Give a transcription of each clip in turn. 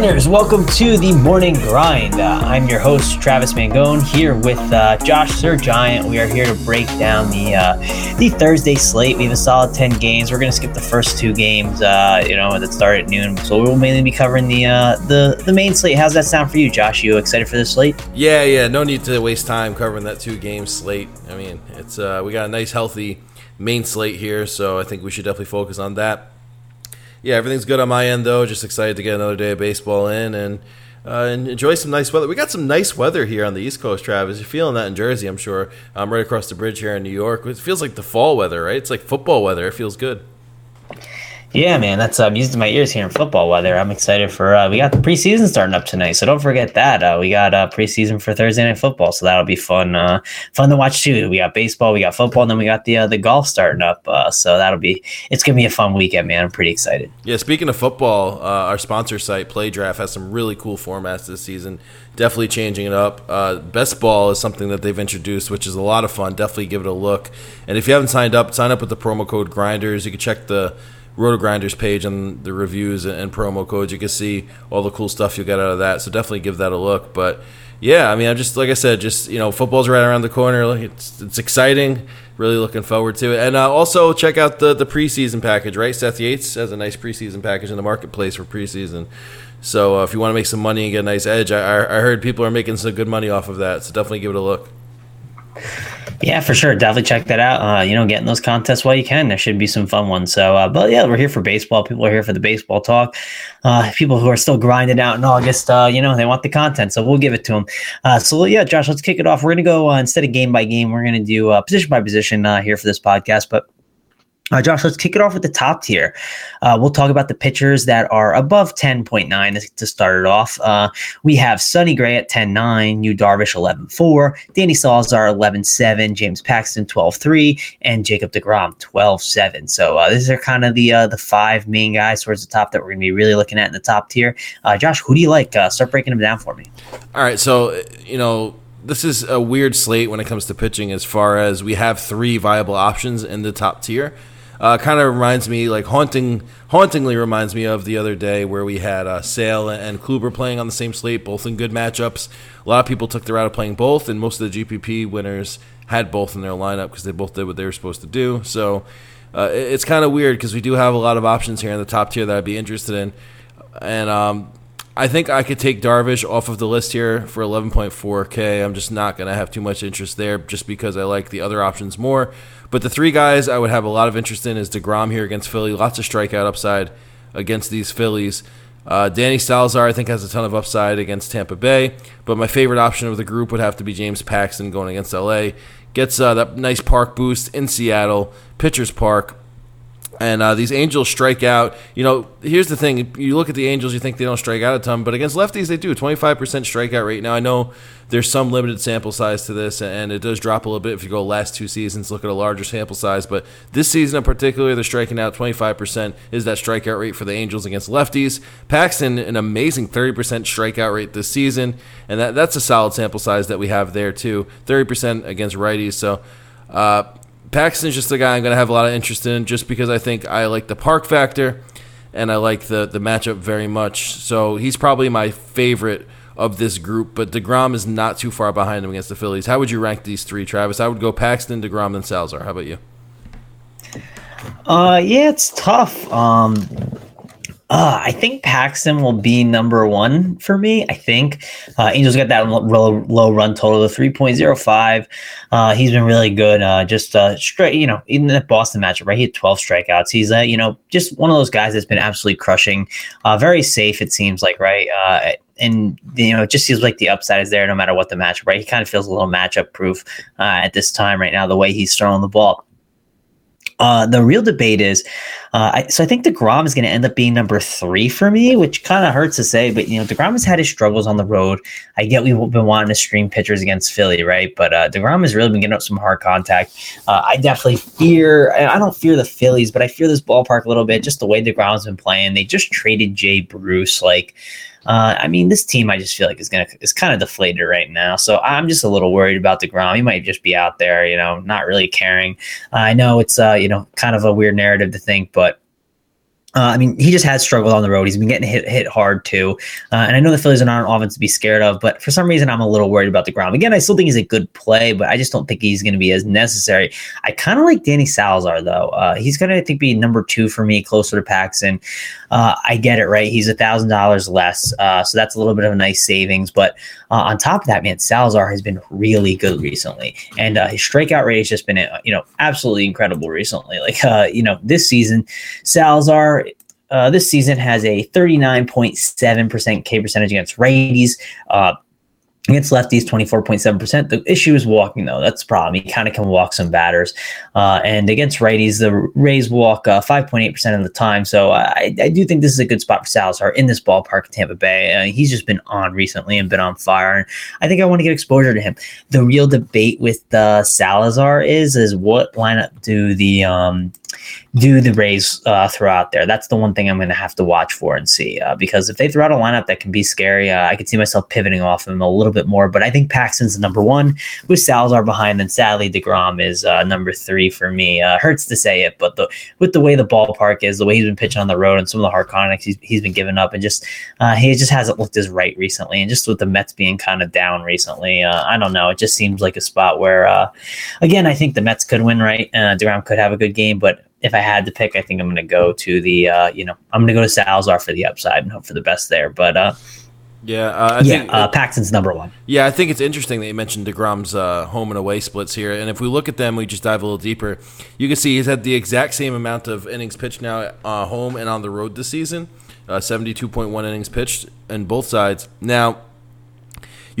Grinders, welcome to the Morning Grind. Uh, I'm your host, Travis Mangone, here with uh, Josh Sir Giant. We are here to break down the uh, the Thursday slate. We have a solid 10 games. We're going to skip the first two games, uh, you know, that start at noon. So we'll mainly be covering the uh, the the main slate. How's that sound for you, Josh? You excited for this slate? Yeah, yeah. No need to waste time covering that two game slate. I mean, it's uh, we got a nice, healthy main slate here, so I think we should definitely focus on that yeah, everything's good on my end though. Just excited to get another day of baseball in and, uh, and enjoy some nice weather. We got some nice weather here on the East Coast, Travis. You're feeling that in Jersey, I'm sure. I'm right across the bridge here in New York. It feels like the fall weather, right? It's like football weather. It feels good. Yeah, man, that's uh, music to my ears here in football weather. I'm excited for. Uh, we got the preseason starting up tonight, so don't forget that. Uh, we got uh, preseason for Thursday night football, so that'll be fun. Uh, fun to watch too. We got baseball, we got football, and then we got the uh, the golf starting up. Uh, so that'll be. It's gonna be a fun weekend, man. I'm pretty excited. Yeah, speaking of football, uh, our sponsor site Play Draft has some really cool formats this season. Definitely changing it up. Uh, Best ball is something that they've introduced, which is a lot of fun. Definitely give it a look. And if you haven't signed up, sign up with the promo code Grinders. You can check the Roto Grinders page and the reviews and promo codes. You can see all the cool stuff you'll get out of that. So definitely give that a look. But yeah, I mean, I'm just like I said, just you know, football's right around the corner. It's it's exciting. Really looking forward to it. And uh, also check out the the preseason package. Right, Seth Yates has a nice preseason package in the marketplace for preseason. So uh, if you want to make some money and get a nice edge, I, I heard people are making some good money off of that. So definitely give it a look. Yeah, for sure. Definitely check that out. Uh, you know, getting those contests while you can. There should be some fun ones. So, uh, but yeah, we're here for baseball. People are here for the baseball talk. Uh, people who are still grinding out in August, uh, you know, they want the content. So we'll give it to them. Uh, so yeah, Josh, let's kick it off. We're going to go uh, instead of game by game, we're going to do position by position here for this podcast. But uh, Josh, let's kick it off with the top tier. Uh, we'll talk about the pitchers that are above 10.9 to start it off. Uh, we have Sonny Gray at 10.9, Yu Darvish 11.4, Danny Salazar 11.7, James Paxton 12.3, and Jacob DeGrom 12.7. So uh, these are kind of the uh, the five main guys towards the top that we're going to be really looking at in the top tier. Uh, Josh, who do you like? start breaking them down for me. All right. So, you know, this is a weird slate when it comes to pitching as far as we have three viable options in the top tier. Uh, kind of reminds me, like haunting, hauntingly reminds me of the other day where we had uh, Sale and Kluber playing on the same slate, both in good matchups. A lot of people took the route of playing both, and most of the GPP winners had both in their lineup because they both did what they were supposed to do. So uh, it's kind of weird because we do have a lot of options here in the top tier that I'd be interested in, and um, I think I could take Darvish off of the list here for 11.4K. I'm just not going to have too much interest there just because I like the other options more. But the three guys I would have a lot of interest in is DeGrom here against Philly. Lots of strikeout upside against these Phillies. Uh, Danny Salazar, I think, has a ton of upside against Tampa Bay. But my favorite option of the group would have to be James Paxton going against LA. Gets uh, that nice park boost in Seattle, Pitchers Park. And uh, these Angels strike out. You know, here's the thing: you look at the Angels, you think they don't strike out a ton, but against lefties they do. 25% strikeout rate. Now I know there's some limited sample size to this, and it does drop a little bit if you go last two seasons. Look at a larger sample size, but this season in particular, they're striking out 25% is that strikeout rate for the Angels against lefties. Paxton, an amazing 30% strikeout rate this season, and that that's a solid sample size that we have there too. 30% against righties, so. Uh, Paxton's just a guy I'm going to have a lot of interest in just because I think I like the park factor and I like the, the matchup very much. So he's probably my favorite of this group, but DeGrom is not too far behind him against the Phillies. How would you rank these three, Travis? I would go Paxton, DeGrom, then Salazar. How about you? Uh, yeah, it's tough. Um, Uh, I think Paxton will be number one for me. I think uh, Angels got that low, low run total of 3.05. Uh, he's been really good. Uh, just uh, straight, you know, in the Boston matchup, right? He had 12 strikeouts. He's, uh, you know, just one of those guys that's been absolutely crushing. very safe, it seems like, right? and you know, it just seems like the upside is there no matter what the matchup, right? He kind of feels a little matchup proof at this time right now, the way he's throwing the ball. Uh, the real debate is, uh, I, so I think Degrom is going to end up being number three for me, which kind of hurts to say, but you know Degrom has had his struggles on the road. I get we've been wanting to stream pitchers against Philly, right? But uh, Degrom has really been getting up some hard contact. Uh, I definitely fear. I don't fear the Phillies, but I fear this ballpark a little bit. Just the way Degrom's been playing. They just traded Jay Bruce, like. Uh, I mean, this team I just feel like is gonna is kind of deflated right now. So I'm just a little worried about Degrom. He might just be out there, you know, not really caring. I know it's uh, you know kind of a weird narrative to think, but uh, I mean, he just has struggled on the road. He's been getting hit hit hard too, uh, and I know the Phillies are not an offense to be scared of. But for some reason, I'm a little worried about Degrom. Again, I still think he's a good play, but I just don't think he's going to be as necessary. I kind of like Danny Salazar though. Uh, he's going to I think be number two for me, closer to Paxton. Uh, I get it right. He's a thousand dollars less, uh, so that's a little bit of a nice savings. But uh, on top of that, man, Salazar has been really good recently, and his strikeout rate has just been you know absolutely incredible recently. Like uh, you know this season, Salazar uh, this season has a 39.7% K percentage against righties. Against lefties, 24.7%. The issue is walking, though. That's the problem. He kind of can walk some batters. Uh, and against righties, the Rays walk uh, 5.8% of the time. So I, I, do think this is a good spot for Salazar in this ballpark in Tampa Bay. Uh, he's just been on recently and been on fire. And I think I want to get exposure to him. The real debate with uh, Salazar is, is what lineup do the um, do the Rays uh, throw out there? That's the one thing I'm going to have to watch for and see. Uh, because if they throw out a lineup that can be scary, uh, I could see myself pivoting off him a little bit more. But I think Paxton's the number one with Salazar behind. Then sadly, Degrom is uh, number three for me. Uh, hurts to say it, but the, with the way the ballpark is, the way he's been pitching on the road, and some of the hard contacts he's, he's been giving up, and just uh, he just hasn't looked as right recently. And just with the Mets being kind of down recently, I don't know. It just seems like a spot where, again, I think the Mets could win. Right, uh, Degrom could have a good game, but if I had to pick, I think I'm going to go to the, uh, you know, I'm going to go to Salazar for the upside and hope for the best there. But uh, yeah, uh, I yeah, think, uh, Paxton's number one. Yeah, I think it's interesting that you mentioned Degrom's uh, home and away splits here, and if we look at them, we just dive a little deeper. You can see he's had the exact same amount of innings pitched now uh, home and on the road this season. Uh, 72.1 innings pitched in both sides. Now,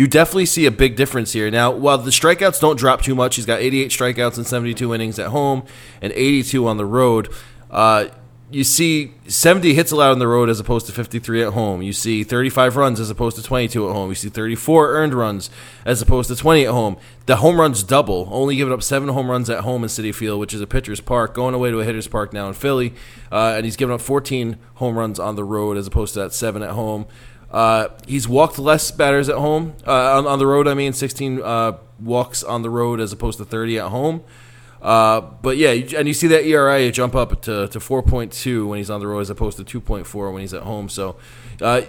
you definitely see a big difference here. Now, while the strikeouts don't drop too much, he's got 88 strikeouts and 72 innings at home and 82 on the road. Uh, you see 70 hits allowed on the road as opposed to 53 at home. You see 35 runs as opposed to 22 at home. You see 34 earned runs as opposed to 20 at home. The home runs double, only giving up seven home runs at home in Citi Field, which is a pitcher's park, going away to a hitter's park now in Philly. Uh, and he's given up 14 home runs on the road as opposed to that seven at home. Uh, he's walked less batters at home uh, on, on, the road. I mean, 16 uh, walks on the road as opposed to 30 at home. Uh, but yeah, and you see that ERA jump up to, to 4.2 when he's on the road as opposed to 2.4 when he's at home. So uh,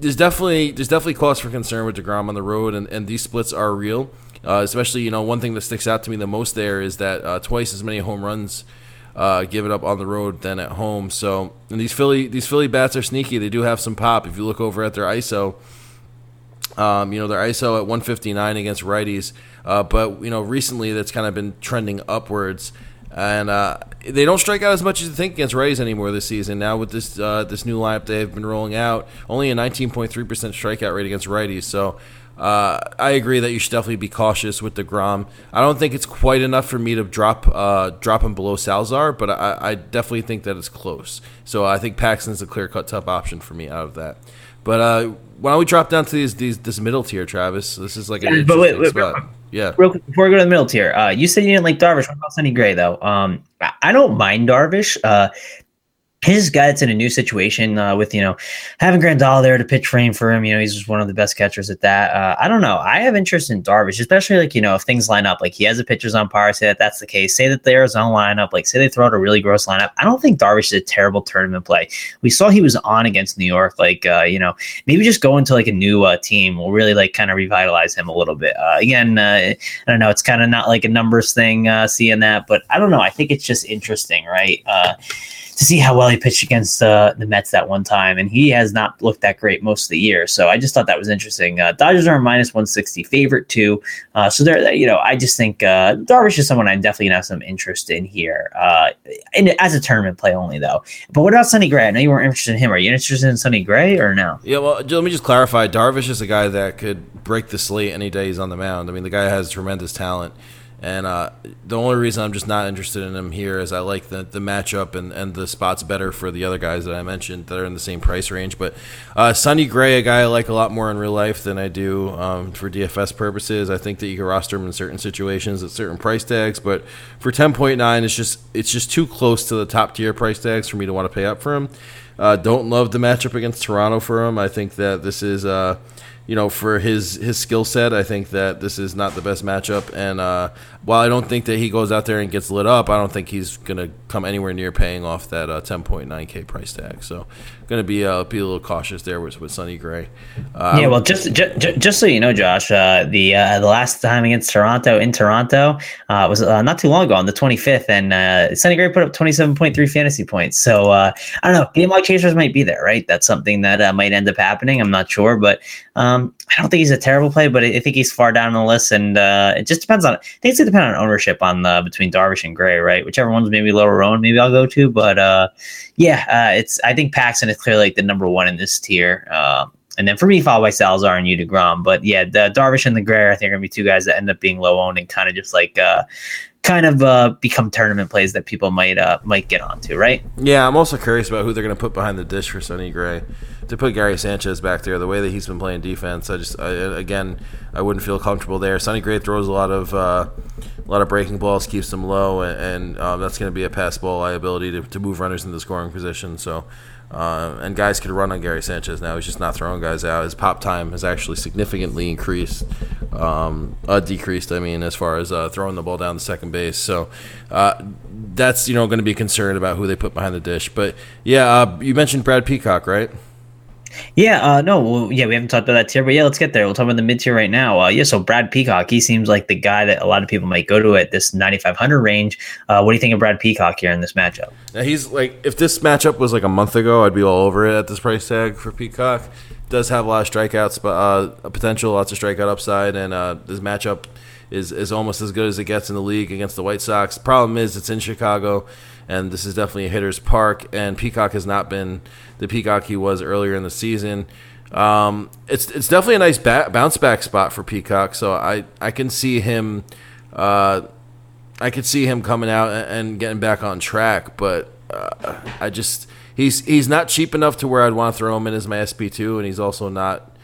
there's definitely there's definitely cause for concern with Degrom on the road, and, and these splits are real. Uh, especially, you know, one thing that sticks out to me the most there is that twice as many home runs uh, give it up on the road than at home. So, and these Philly these Philly bats are sneaky. They do have some pop. If you look over at their ISO, um, you know their ISO at 159 against righties, uh, but you know recently that's kind of been trending upwards. And uh, they don't strike out as much as you think against Rays anymore this season. Now with this uh, this new lineup they've been rolling out, only a 19.3% strikeout rate against righties. So uh, I agree that you should definitely be cautious with the Degrom. I don't think it's quite enough for me to drop uh, drop him below Salazar, but I, I, definitely think that it's close. So I think Paxton's a clear cut top option for me out of that. But uh, why don't we drop down to these, these this middle tier, Travis? This is like an interesting wait, wait, spot. Yeah. Real quick, before we go to the middle tier, uh, you said you didn't like Darvish. What about Sonny Gray though? Um, I don't mind Darvish. His guy that's in a new situation uh, with you know having Grandal there to pitch frame for him. You know he's just one of the best catchers at that. Uh, I don't know. I have interest in Darvish, especially like you know if things line up. Like he has a pitcher's on par. Say that that's the case. Say that the Arizona lineup. Like say they throw out a really gross lineup. I don't think Darvish is a terrible tournament play. We saw he was on against New York. Like uh, you know maybe just go into like a new uh, team will really like kind of revitalize him a little bit. Uh, again, uh, I don't know. It's kind of not like a numbers thing seeing that, but I don't know. I think it's just interesting, right? To see how well he pitched against uh, the Mets that one time, and he has not looked that great most of the year. So I just thought that was interesting. Uh, Dodgers are a minus one sixty favorite too, uh, so there, you know, I just think uh, Darvish is someone I definitely have some interest in here, uh, as a tournament play only though. But what about Sonny Gray? I know you weren't interested in him. Are you interested in Sonny Gray or no? Yeah, well, let me just clarify. Darvish is a guy that could break the slate any day he's on the mound. I mean, the guy has tremendous talent. And uh, the only reason I'm just not interested in him here is I like the, the matchup and, and the spots better for the other guys that I mentioned that are in the same price range. But uh, Sonny Gray, a guy I like a lot more in real life than I do um, for DFS purposes. I think that you can roster him in certain situations at certain price tags. But for 10.9, it's just it's just too close to the top tier price tags for me to want to pay up for him. Uh, don't love the matchup against Toronto for him. I think that this is uh, you know, for his his skill set, I think that this is not the best matchup. And uh, while I don't think that he goes out there and gets lit up, I don't think he's going to come anywhere near paying off that uh, 10.9k price tag. So, going to be uh, be a little cautious there with, with Sonny Gray. Uh, yeah, well, just, just just so you know, Josh, uh, the uh, the last time against Toronto in Toronto uh, was uh, not too long ago on the 25th, and uh, Sonny Gray put up 27.3 fantasy points. So uh, I don't know, game log chasers might be there, right? That's something that uh, might end up happening. I'm not sure, but um, I don't think he's a terrible play, but I think he's far down the list, and uh, it just depends on. I think it's gonna depend on ownership on the between Darvish and Gray, right? Whichever one's maybe lower owned, maybe I'll go to. But uh, yeah, uh, it's. I think Paxton is clearly like the number one in this tier. Uh, and then for me, followed by Salazar and Degrom. But yeah, the Darvish and the Gray, I think, are gonna be two guys that end up being low owned and kind of just like uh, kind of uh, become tournament plays that people might uh, might get onto, right? Yeah, I'm also curious about who they're going to put behind the dish for Sonny Gray. To put Gary Sanchez back there, the way that he's been playing defense, I just I, again I wouldn't feel comfortable there. Sonny Gray throws a lot of uh, a lot of breaking balls, keeps them low, and, and um, that's going to be a pass ball liability to, to move runners in the scoring position. So uh, and guys could run on Gary Sanchez now. He's just not throwing guys out. His pop time has actually significantly increased, um, uh, decreased. I mean, as far as uh, throwing the ball down the second base. So uh, that's you know going to be concerned about who they put behind the dish. But yeah, uh, you mentioned Brad Peacock, right? Yeah, uh, no, well, yeah, we haven't talked about that tier, but yeah, let's get there. We'll talk about the mid tier right now. Uh, yeah, so Brad Peacock, he seems like the guy that a lot of people might go to at this 9,500 range. Uh, what do you think of Brad Peacock here in this matchup? Now he's like, if this matchup was like a month ago, I'd be all over it at this price tag for Peacock. Does have a lot of strikeouts, but uh, potential, lots of strikeout upside, and uh, this matchup is is almost as good as it gets in the league against the White Sox. Problem is it's in Chicago, and this is definitely a hitter's park, and Peacock has not been the Peacock he was earlier in the season. Um, it's it's definitely a nice ba- bounce back spot for Peacock. So I I can see him, uh, I could see him coming out and getting back on track. But uh, I just he's he's not cheap enough to where I'd want to throw him in as my SP two, and he's also not.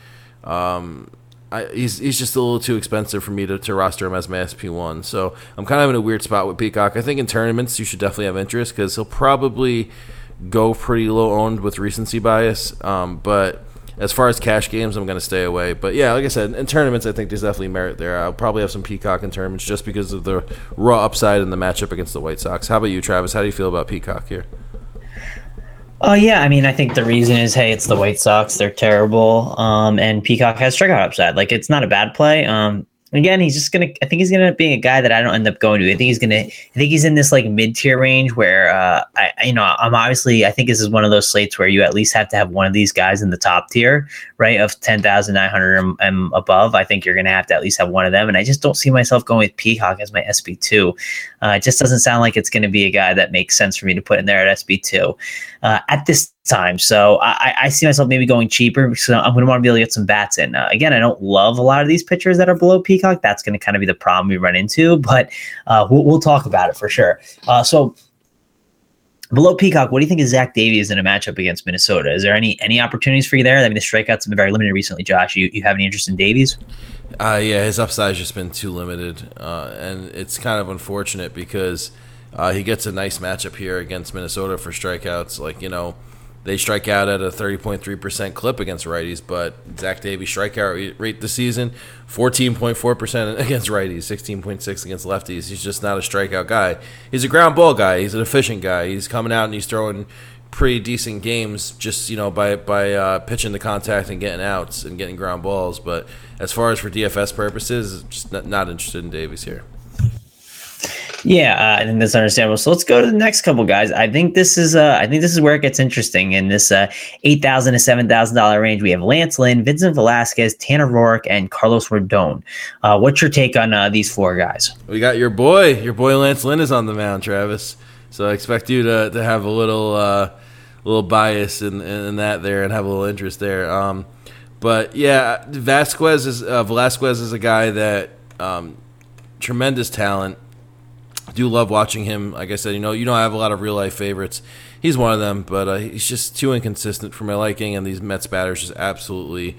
Um, I, he's he's just a little too expensive for me to, to roster him as my SP one. So I'm kind of in a weird spot with Peacock. I think in tournaments you should definitely have interest because he'll probably go pretty low owned with recency bias. Um, but as far as cash games, I'm going to stay away. But yeah, like I said, in tournaments, I think there's definitely merit there. I'll probably have some Peacock in tournaments just because of the raw upside in the matchup against the White Sox. How about you, Travis? How do you feel about Peacock here? Oh yeah, I mean, I think the reason is, hey, it's the White Sox; they're terrible, um, and Peacock has strikeout upside. Like, it's not a bad play. Um, again, he's just gonna. I think he's gonna end up being a guy that I don't end up going to. I think he's gonna. I think he's in this like mid tier range where uh, I, you know, I'm obviously. I think this is one of those slates where you at least have to have one of these guys in the top tier, right, of ten thousand nine hundred and above. I think you're gonna have to at least have one of them, and I just don't see myself going with Peacock as my SP two. Uh, it just doesn't sound like it's gonna be a guy that makes sense for me to put in there at SP two uh, at this time. So I, I, see myself maybe going cheaper because I'm going to want to be able to get some bats in. Uh, again, I don't love a lot of these pitchers that are below Peacock. That's going to kind of be the problem we run into, but uh, we'll, we'll, talk about it for sure. Uh, so below Peacock, what do you think of Zach Davies in a matchup against Minnesota? Is there any any opportunities for you there? I mean, the strikeouts have been very limited recently. Josh, you, you have any interest in Davies? Uh, yeah, his upside has just been too limited, uh, and it's kind of unfortunate because uh, he gets a nice matchup here against Minnesota for strikeouts. Like you know, they strike out at a 30.3% clip against righties, but Zach Davies' strikeout rate this season 14.4% against righties, 16.6 against lefties. He's just not a strikeout guy. He's a ground ball guy. He's an efficient guy. He's coming out and he's throwing pretty decent games just you know by by uh, pitching the contact and getting outs and getting ground balls. But as far as for DFS purposes, just not, not interested in Davies here. Yeah, uh, I think that's understandable. So let's go to the next couple guys. I think this is uh, I think this is where it gets interesting in this uh, eight thousand to seven thousand dollar range. We have Lance Lynn, Vincent Velasquez, Tanner Roark, and Carlos Rodon. Uh, what's your take on uh, these four guys? We got your boy, your boy Lance Lynn is on the mound, Travis. So I expect you to to have a little uh, little bias in, in that there and have a little interest there. Um, but yeah, Vasquez is uh, Velasquez is a guy that um, tremendous talent. Do love watching him. Like I said, you know, you know, I have a lot of real life favorites. He's one of them, but uh, he's just too inconsistent for my liking. And these Mets batters just absolutely,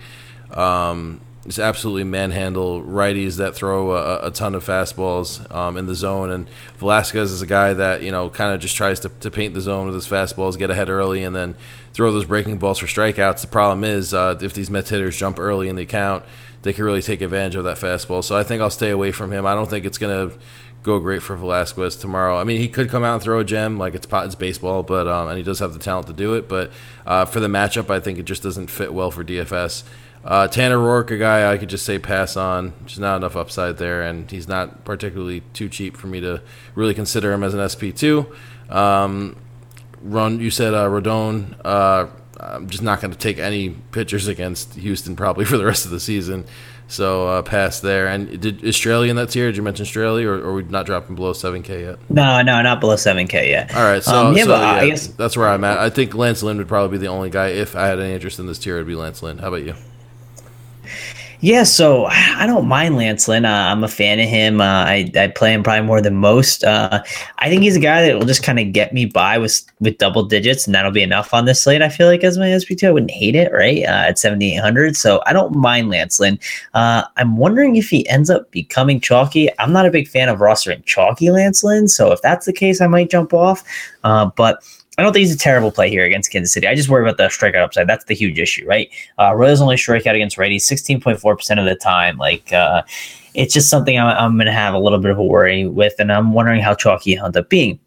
um, just absolutely manhandle righties that throw a, a ton of fastballs um, in the zone. And Velasquez is a guy that you know kind of just tries to, to paint the zone with his fastballs, get ahead early, and then throw those breaking balls for strikeouts. The problem is uh, if these Mets hitters jump early in the count, they can really take advantage of that fastball. So I think I'll stay away from him. I don't think it's going to go great for Velasquez tomorrow. I mean, he could come out and throw a gem like it's it's baseball, but um, and he does have the talent to do it. But uh, for the matchup, I think it just doesn't fit well for DFS. Uh, Tanner Roark, a guy I could just say pass on. Just not enough upside there, and he's not particularly too cheap for me to really consider him as an SP two. Um, run, you said uh, Rodon. Uh, I'm just not going to take any pitchers against Houston probably for the rest of the season. So uh, pass there. And did Straily in that tier? Did you mention Straily, or, or are we not dropping below seven K yet? No, no, not below seven K yet. All right, so, um, yeah, so, yeah, I guess that's where I'm at. I think Lance Lynn would probably be the only guy if I had any interest in this tier. It'd be Lance Lynn. How about you? Yeah, so I don't mind Lance Lynn. Uh, I'm a fan of him. Uh, I, I play him probably more than most. Uh, I think he's a guy that will just kind of get me by with with double digits, and that'll be enough on this slate. I feel like as my SP2, I wouldn't hate it, right? Uh, at 7,800. So I don't mind Lance Lynn. Uh, I'm wondering if he ends up becoming chalky. I'm not a big fan of rostering chalky Lance Lynn. So if that's the case, I might jump off. Uh, but I don't think he's a terrible play here against Kansas City. I just worry about the strikeout upside. That's the huge issue, right? Uh, Royals only strike out against righties 16.4% of the time. Like, uh, it's just something I'm, I'm going to have a little bit of a worry with, and I'm wondering how chalky he'll end up being.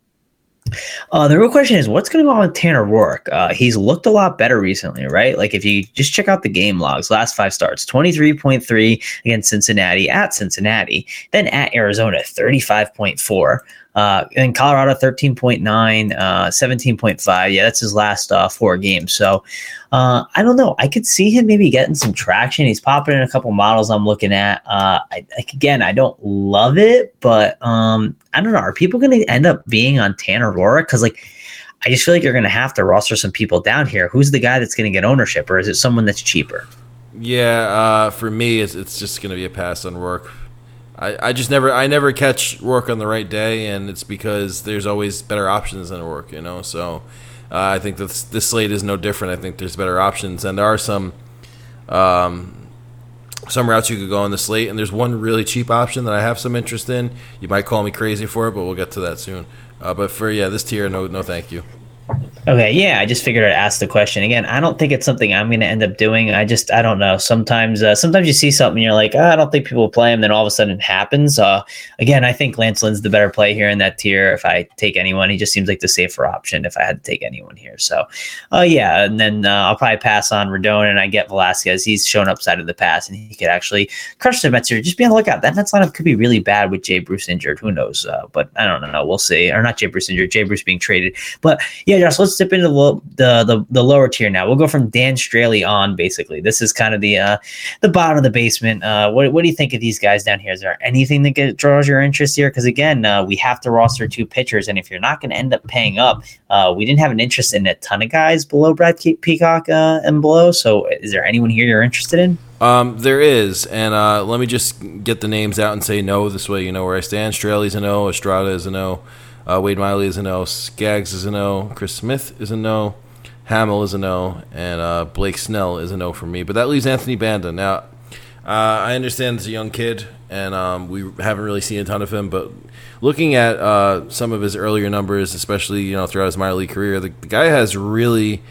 Uh, the real question is what's going to go on with Tanner Roark? Uh, he's looked a lot better recently, right? Like if you just check out the game logs, last five starts, 23.3 against Cincinnati at Cincinnati, then at Arizona, 35.4. Uh, in Colorado, 13.9, uh, 17.5. Yeah, that's his last uh, four games. So uh, I don't know. I could see him maybe getting some traction. He's popping in a couple models I'm looking at. Uh, I, again, I don't love it, but um, I don't know. Are people going to end up being on Tanner Roark? Because, like, I just feel like you're going to have to roster some people down here. Who's the guy that's going to get ownership, or is it someone that's cheaper? Yeah, uh, for me, it's, it's just going to be a pass on Roark. I, I just never I never catch Roark on the right day, and it's because there's always better options than Roark, you know. So uh, I think this this slate is no different. I think there's better options, and there are some um, some routes you could go on the slate, and there's one really cheap option that I have some interest in. You might call me crazy for it, but we'll get to that soon. Uh, but for yeah, this tier, no no, thank you. Okay, yeah, I just figured I'd ask the question again. I don't think it's something I'm going to end up doing. I just, I don't know. Sometimes, uh, sometimes you see something, and you're like, oh, I don't think people play him. Then all of a sudden, it happens. Uh, again, I think Lance Lynn's the better play here in that tier. If I take anyone, he just seems like the safer option. If I had to take anyone here, so, uh, yeah, and then uh, I'll probably pass on Rodon, and I get Velasquez. He's shown upside of the pass, and he could actually crush the Mets here. Just be on the lookout. That Mets lineup could be really bad with Jay Bruce injured. Who knows? Uh, but I don't know. We'll see. Or not Jay Bruce injured. Jay Bruce being traded. But yeah, Josh, let's dip into the the, the the lower tier now. We'll go from Dan Straily on. Basically, this is kind of the uh, the bottom of the basement. Uh, what what do you think of these guys down here? Is there anything that draws your interest here? Because again, uh, we have to roster two pitchers, and if you're not going to end up paying up, uh, we didn't have an interest in a ton of guys below Brad Peacock uh, and below. So, is there anyone here you're interested in? Um, there is, and uh, let me just get the names out and say no. This way, you know where I stand. Straily's a no. Estrada is a no. Uh, Wade Miley is a no. Skaggs is a no. Chris Smith is a no. Hammel is a no. And uh, Blake Snell is a no for me. But that leaves Anthony Banda. Now, uh, I understand he's a young kid, and um, we haven't really seen a ton of him. But looking at uh, some of his earlier numbers, especially you know throughout his minor league career, the, the guy has really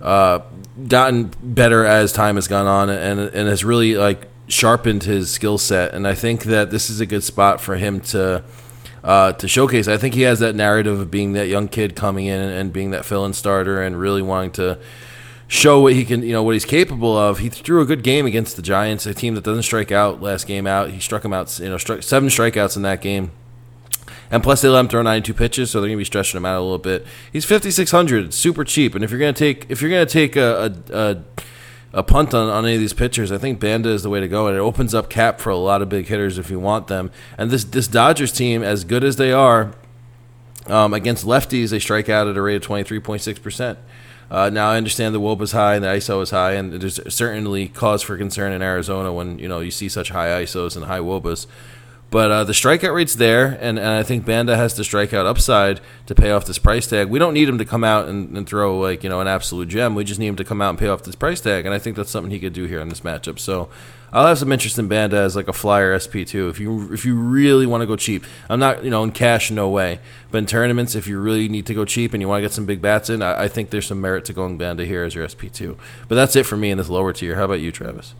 uh, gotten better as time has gone on, and and has really like sharpened his skill set. And I think that this is a good spot for him to uh, to showcase. I think he has that narrative of being that young kid coming in and, being that fill-in starter and really wanting to show what he can, you know, what he's capable of. He threw a good game against the Giants, a team that doesn't strike out last game out. He struck him out, you know, seven strikeouts in that game. And plus, they let him throw 92 pitches, so they're gonna be stretching him out a little bit. He's 5600, super cheap. And if you're gonna take if you're gonna take a, a, a a punt on, on any of these pitchers, I think Banda is the way to go, and it opens up cap for a lot of big hitters if you want them. And this this Dodgers team, as good as they are, um, against lefties, they strike out at a rate of twenty three point six percent. Uh, now I understand the WOBA is high and the ISO is high, and there's certainly cause for concern in Arizona when you know you see such high ISOs and high WOBAs. But uh, the strikeout rate's there, and, and I think Banda has the strikeout upside to pay off this price tag. We don't need him to come out and, and, throw like you know an absolute gem. We just need him to come out and pay off this price tag, and I think that's something he could do here in this matchup. So I'll have some interest in Banda as like a flyer SP two. If you if you really want to go cheap, I'm not you know in cash no way, but in tournaments if you really need to go cheap and you want to get some big bats in, I, I think there's some merit to going Banda here as your SP two. But that's it for me in this lower tier. How about you, Travis?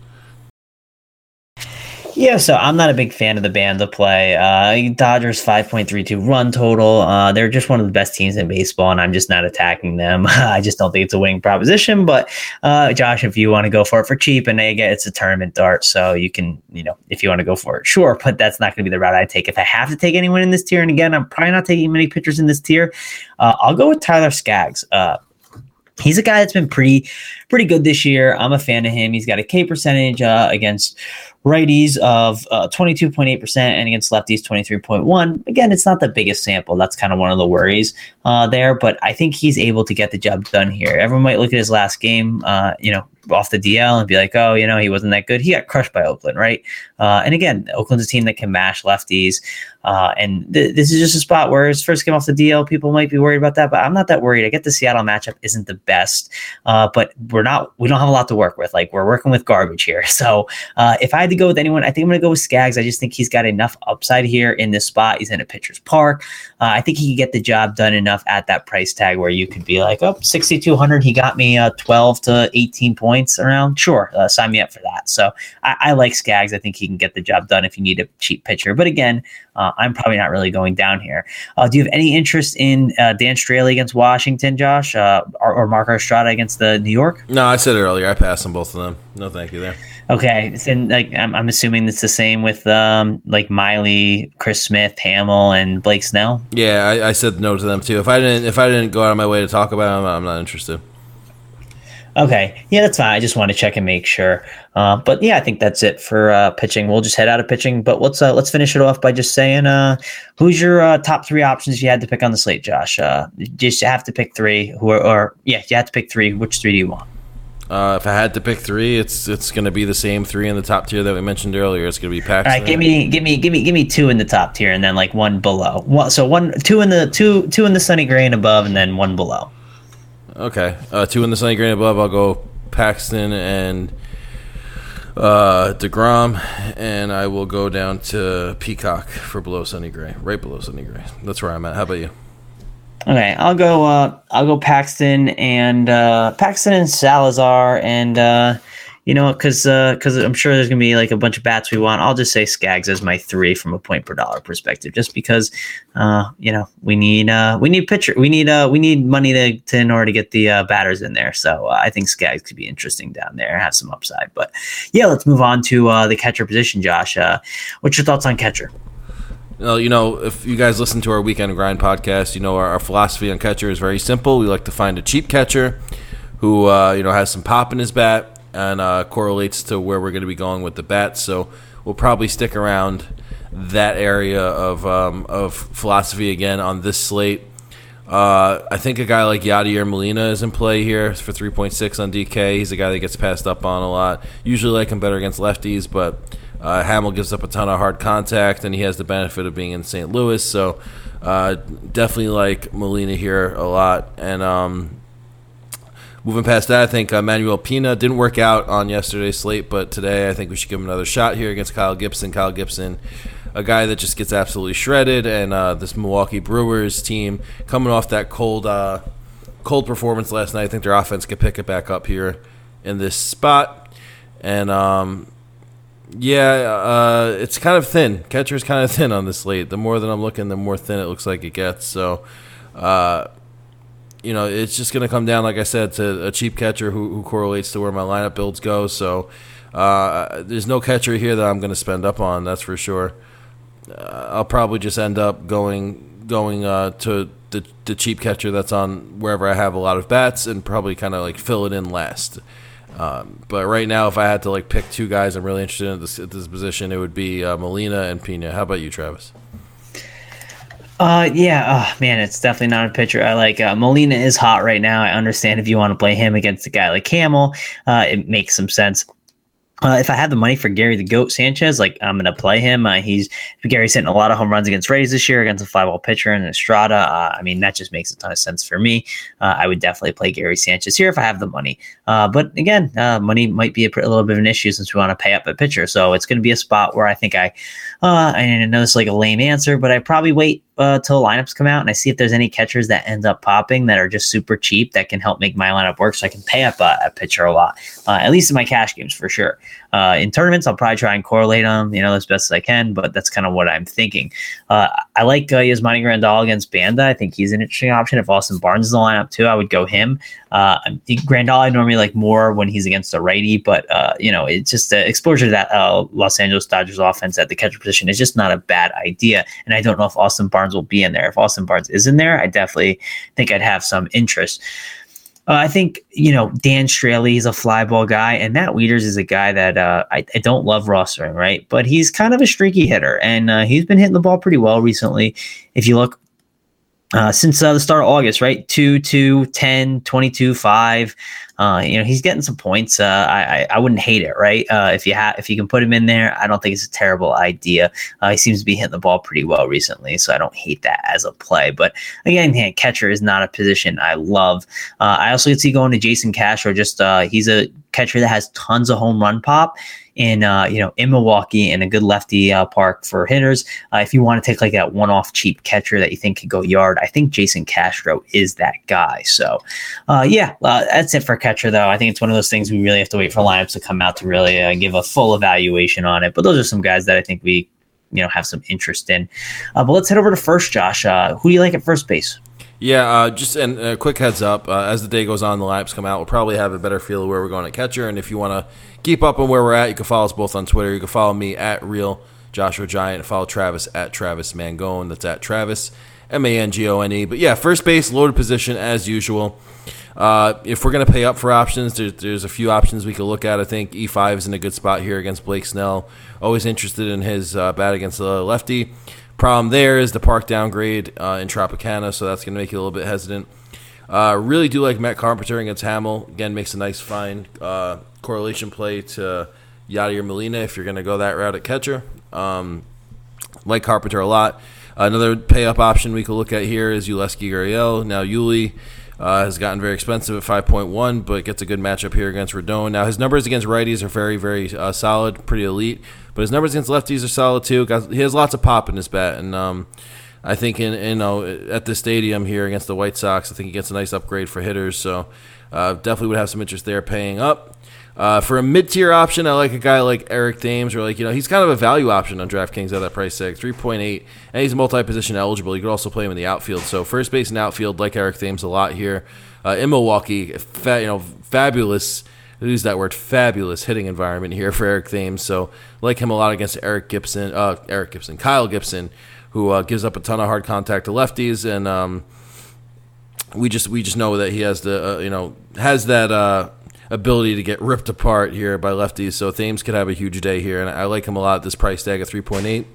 Yeah, so I'm not a big fan of the Banda play. Uh, Dodgers 5.32 run total. Uh, they're just one of the best teams in baseball, and I'm just not attacking them. I just don't think it's a winning proposition. But uh, Josh, if you want to go for it for cheap, and again, it's a tournament dart, so you can, you know, if you want to go for it, sure. But that's not going to be the route I take. If I have to take anyone in this tier, and again, I'm probably not taking many pitchers in this tier, uh, I'll go with Tyler Skaggs. Uh, he's a guy that's been pretty pretty good this year. I'm a fan of him. He's got a K percentage uh, against righties of uh, 22.8% and against lefties 23.1. Again, it's not the biggest sample. That's kind of one of the worries uh, there, but I think he's able to get the job done here. Everyone might look at his last game, uh, you know, off the DL and be like, oh, you know, he wasn't that good. He got crushed by Oakland, right? Uh, and again, Oakland's a team that can mash lefties. Uh, and th- this is just a spot where his first game off the DL, people might be worried about that, but I'm not that worried. I get the Seattle matchup isn't the best, uh, but we're not, we don't have a lot to work with. Like we're working with garbage here. So uh, if I had to go with anyone, I think I'm going to go with Skaggs. I just think he's got enough upside here in this spot. He's in a pitcher's park. Uh, I think he can get the job done enough at that price tag where you could be like, oh, 6,200. He got me uh, 12 to 18 points around. Sure, uh, sign me up for that. So I, I, like Skaggs. I think he can get the job done if you need a cheap pitcher. But again, uh, I'm probably not really going down here. Uh, do you have any interest in uh, Dan Straily against Washington, Josh, or, or Marco Estrada against the New York? No, I said it earlier. I passed on both of them. No, thank you there. Okay, and like I'm, I'm assuming it's the same with um like Miley, Chris Smith, Hammel, and Blake Snell. Yeah, I, I, said no to them too. If I didn't, if I didn't go out of my way to talk about them, I'm not interested. Okay, yeah, that's fine. I just want to check and make sure. Uh, but yeah, I think that's it for uh, pitching. We'll just head out of pitching. But let's uh, let's finish it off by just saying, uh, who's your uh, top three options you had to pick on the slate, Josh? Uh, you just have to pick three. Who are, or yeah, you have to pick three. Which three do you want? Uh, if I had to pick three, it's it's going to be the same three in the top tier that we mentioned earlier. It's going to be Paxton. All right, give me give me give me give me two in the top tier, and then like one below. One, so one two in the two two in the Sonny Gray and above, and then one below. Okay, uh, two in the Sonny Gray above. I'll go Paxton and uh, Degrom, and I will go down to Peacock for below Sonny Gray, right below Sonny Gray. That's where I'm at. How about you? Okay, I'll go. Uh, I'll go Paxton and uh, Paxton and Salazar, and uh, you know, because because uh, I'm sure there's gonna be like a bunch of bats we want. I'll just say Skaggs as my three from a point per dollar perspective, just because uh, you know we need uh, we need pitcher, we need uh, we need money to, to in order to get the uh, batters in there. So uh, I think Skaggs could be interesting down there, have some upside. But yeah, let's move on to uh, the catcher position. Josh, uh, what's your thoughts on catcher? Well, you know, if you guys listen to our Weekend Grind podcast, you know our, our philosophy on catcher is very simple. We like to find a cheap catcher who, uh, you know, has some pop in his bat and uh, correlates to where we're going to be going with the bats. So we'll probably stick around that area of um, of philosophy again on this slate. Uh, I think a guy like Yadier Molina is in play here for 3.6 on DK. He's a guy that gets passed up on a lot. Usually like him better against lefties, but uh, Hammel gives up a ton of hard contact, and he has the benefit of being in St. Louis. So uh, definitely like Molina here a lot. And um, moving past that, I think uh, Manuel Pina didn't work out on yesterday's slate, but today I think we should give him another shot here against Kyle Gibson. Kyle Gibson, a guy that just gets absolutely shredded, and uh, this Milwaukee Brewers team coming off that cold, uh, cold performance last night. I think their offense could pick it back up here in this spot, and um, yeah, uh, it's kind of thin. Catcher's kind of thin on this slate. The more that I'm looking, the more thin it looks like it gets. So, uh, you know, it's just going to come down, like I said, to a cheap catcher who, who correlates to where my lineup builds go. So, uh, there's no catcher here that I'm going to spend up on. That's for sure. uh, I'll probably just end up going going uh, to the, the cheap catcher that's on wherever I have a lot of bats and probably kind of like fill it in last. Um, but right now, if I had to like pick two guys I'm really interested in this, at this position, it would be uh, Molina and Pena. How about you, Travis? Uh, yeah. Oh man, it's definitely not a pitcher. I like uh, Molina is hot right now. I understand if you want to play him against a guy like Hammel, uh, it makes some sense. Uh, if I have the money for Gary the Goat Sanchez, like I'm to play him. Uh, he's Gary's hitting a lot of home runs against Rays this year against a five ball pitcher and Estrada. Uh, I mean, that just makes a ton of sense for me. Uh, I would definitely play Gary Sanchez here if I have the money. Uh, but again, uh, money might be a, a, little bit of an issue since we want to pay up a pitcher. So it's to be a spot where I think I, I know it's like a lame answer, but I probably wait uh, till lineups come out and I see if there's any catchers that end up popping that are just super cheap that can help make my lineup work so I can pay up a, a pitcher a lot, uh, at least in my cash games for sure. Uh, in tournaments, I'll probably try and correlate them, you know, as best as I can, but that's kind of what I'm thinking. Uh, I like uh, Yasmani Grandal against Banda. I think he's an interesting option. If Austin Barnes is in the lineup too, I would go him. Uh, Grandal, I normally like more when he's against a righty, but, uh, you know, it's just the exposure to that uh, Los Angeles Dodgers offense at the catcher position is just not a bad idea. And I don't know if Austin Barnes will be in there. If Austin Barnes is in there, I definitely think I'd have some interest. Uh, I think you know Dan Straily is a fly ball guy, and Matt Wieters is a guy that uh, I, I, don't love rostering, right? But he's kind of a streaky hitter, and uh, he's been hitting the ball pretty well recently. If you look uh, since uh, the start of August, right? 2, 2, 10, 22, 5. Uh, you know, he's getting some points. Uh, I, I wouldn't hate it, right? Uh, if you have, if you can put him in there, I don't think it's a terrible idea. Uh, he seems to be hitting the ball pretty well recently, so I don't hate that as a play. But again, yeah, catcher is not a position I love. I also could see going to Jason Castro just he's a catcher that has tons of home run pop in uh, you know in Milwaukee in a good lefty uh, park for hitters. Uh, if you want to take like that one-off cheap catcher that you think could go yard, I think Jason Castro is that guy. So uh, yeah, uh, that's it for catcher though. I think it's one of those things we really have to wait for lineups to come out to really uh, give a full evaluation on it. But those are some guys that I think we you know have some interest in. but let's head over to first, Josh. who do you like at first base? Yeah, uh, just and a quick heads up. Uh, as the day goes on, the lineups come out. We'll probably have a better feel of where we're going at catcher. And if you want to keep up on where we're at, you can follow us both on Twitter. You can follow me at real Joshua Giant. Follow Travis at Travis Mangone. That's at Travis M A N G O N E. But yeah, first base loaded position as usual. Uh, if we're going to pay up for options, there's, there's a few options we could look at. I think E5 is in a good spot here against Blake Snell. Always interested in his uh, bat against the lefty. Problem there is the park downgrade uh, in Tropicana, so that's going to make you a little bit hesitant. Uh, really do like Matt Carpenter against Hammel. Again, makes a nice fine uh, correlation play to Yadier Molina if you're going to go that route at catcher. Um, like Carpenter a lot. Another pay up option we could look at here is Yulieski Gurriel. Now, Yuli uh, has gotten very expensive at 5.1, but gets a good matchup here against Rodon. Now, his numbers against righties are very, very uh, solid, pretty elite. But his numbers against lefties are solid too. He has lots of pop in his bat, and um, I think in you know at the stadium here against the White Sox, I think he gets a nice upgrade for hitters. So uh, definitely would have some interest there paying up. Uh, for a mid tier option, I like a guy like Eric Thames, or like you know he's kind of a value option on DraftKings at that price tag, three point eight, and he's multi position eligible. You could also play him in the outfield. So first base and outfield, like Eric Thames a lot here uh, in Milwaukee. Fa- you know, fabulous use that word fabulous hitting environment here for Eric Thames. So like him a lot against Eric Gibson, uh, Eric Gibson, Kyle Gibson, who uh, gives up a ton of hard contact to lefties, and um, we just we just know that he has the uh, you know has that uh, ability to get ripped apart here by lefties. So Thames could have a huge day here, and I like him a lot. This price tag of three point eight.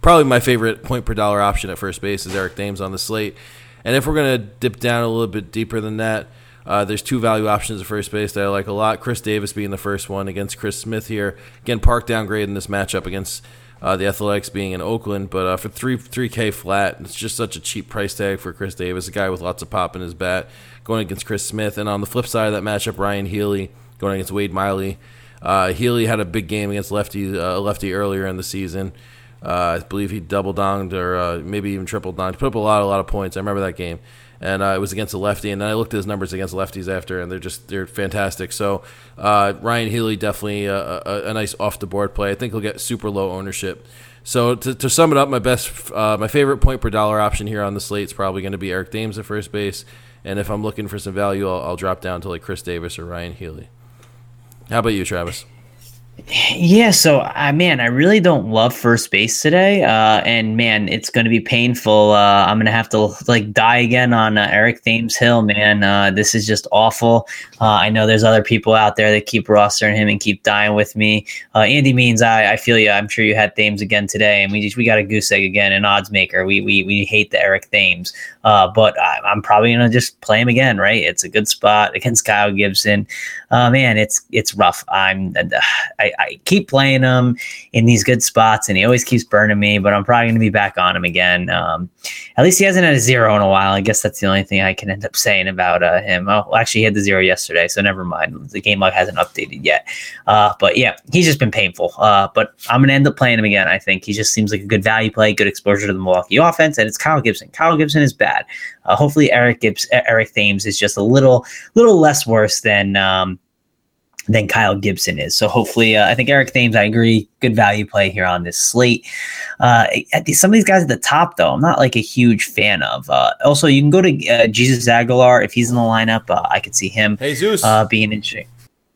Probably my favorite point per dollar option at first base is Eric Thames on the slate. And if we're going to dip down a little bit deeper than that, uh, there's two value options at first base that I like a lot. Chris Davis being the first one against Chris Smith here. Again, Park downgrade in this matchup against uh, the Athletics being in Oakland, but uh, for three three K flat, it's just such a cheap price tag for Chris Davis, a guy with lots of pop in his bat, going against Chris Smith. And on the flip side of that matchup, Ryan Healy going against Wade Miley. Uh, Healy had a big game against lefty uh, lefty earlier in the season. Uh, I believe he double donged or uh, maybe even triple donged. Put up a lot, a lot of points. I remember that game and uh, it was against a lefty. And then I looked at his numbers against lefties after, and they're just they're fantastic. So uh, Ryan Healy definitely a, a, a, nice off the board play. I think he'll get super low ownership. So to, to sum it up, my best, uh, my favorite point per dollar option here on the slate is probably going to be Eric Thames at first base. And if I'm looking for some value, I'll, I'll drop down to like Chris Davis or Ryan Healy. How about you, Travis? Yeah, so I uh, man, I really don't love first base today, uh, and man, it's going to be painful. Uh, I'm going to have to like die again on uh, Eric Thames Hill, man. Uh, this is just awful. Uh, I know there's other people out there that keep rostering him and keep dying with me. Andy means I, I feel you. I'm sure you had Thames again today, and we just we got a goose egg again, an odds maker. We we we hate the Eric Thames, but I, am probably going to just play him again. Right? It's a good spot against Kyle Gibson. Uh man, it's it's rough. I'm I, I keep playing him in these good spots, and he always keeps burning me. But I'm probably going to be back on him again. Um, at least he hasn't had a zero in a while. I guess that's the only thing I can end up saying about uh, him. Oh, actually, he had the zero yesterday, so never mind. The game log hasn't updated yet. Uh, but yeah, he's just been painful. Uh, but I'm going to end up playing him again. I think he just seems like a good value play, good exposure to the Milwaukee offense, and it's Kyle Gibson. Kyle Gibson is bad. Uh, hopefully, Eric Gibbs, Eric Thames is just a little, little less worse than. Um, than Kyle Gibson is. So hopefully, uh, I think Eric Thames, I agree, good value play here on this slate. Uh, some of these guys at the top, though, I'm not like a huge fan of. Uh, also, you can go to uh, Jesus Aguilar if he's in the lineup. Uh, I could see him Jesus. Uh, being interesting.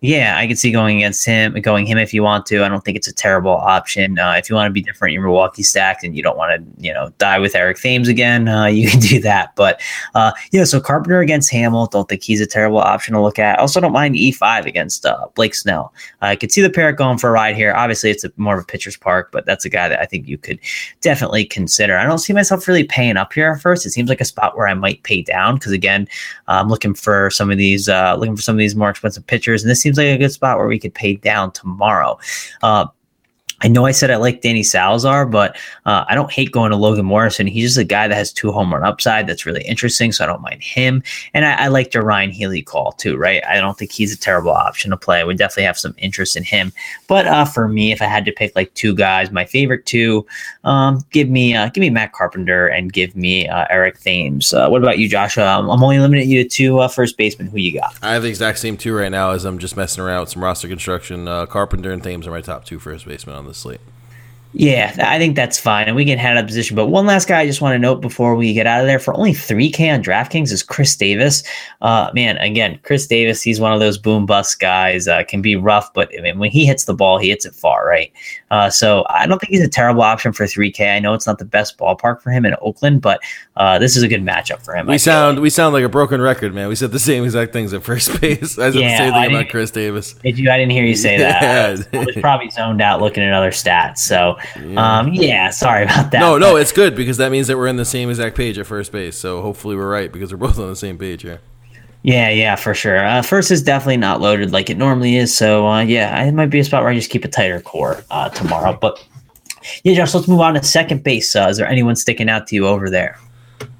Yeah, I can see going against him, going him if you want to. I don't think it's a terrible option. Uh, if you want to be different, your Milwaukee stacked, and you don't want to, you know, die with Eric Thames again, uh, you can do that. But uh, yeah, so Carpenter against Hammel, don't think he's a terrible option to look at. Also, don't mind E5 against uh, Blake Snell. I could see the pair going for a ride here. Obviously, it's a, more of a pitcher's park, but that's a guy that I think you could definitely consider. I don't see myself really paying up here at first. It seems like a spot where I might pay down because again, I'm looking for some of these, uh, looking for some of these more expensive pitchers, and this seems seems like a good spot where we could pay down tomorrow. Uh, I know I said I like Danny Salazar, but uh, I don't hate going to Logan Morrison. He's just a guy that has two home run upside that's really interesting, so I don't mind him. And I, I like the Ryon Healy call too, right? I don't think he's a terrible option to play. We definitely have some interest in him. But uh, for me, if I had to pick like two guys, my favorite two, um, give me uh, give me Matt Carpenter and give me uh, Eric Thames. Uh, what about you, Joshua? Um, I'm only limiting you to two uh, first basemen. Who you got? I have the exact same two right now as I'm just messing around with some roster construction. Carpenter and Thames are my top two first basemen on the slate. Yeah, I think that's fine, and we can head out of position. But one last guy I just want to note before we get out of there for only 3K on DraftKings is Chris Davis. Uh, man, again, Chris Davis, he's one of those boom bust guys. Uh, can be rough, but I mean, when he hits the ball, he hits it far, right? Uh, so I don't think he's a terrible option for 3K. I know it's not the best ballpark for him in Oakland, but uh, this is a good matchup for him. We sound like. we sound like a broken record, man. We said the same exact things at first base. I said yeah, the same thing about Chris Davis. Did you? I didn't hear you say that. Yeah. I was probably zoned out looking at other stats. So. Yeah. Um, yeah, sorry about that. No, no, it's good because that means that we're in the same exact page at first base. So hopefully we're right because we're both on the same page here. Yeah, yeah, for sure. Uh, first is definitely not loaded like it normally is. So uh, yeah, it might be a spot where I just keep a tighter core uh, tomorrow. But yeah, Josh, let's move on to second base. Uh, is there anyone sticking out to you over there?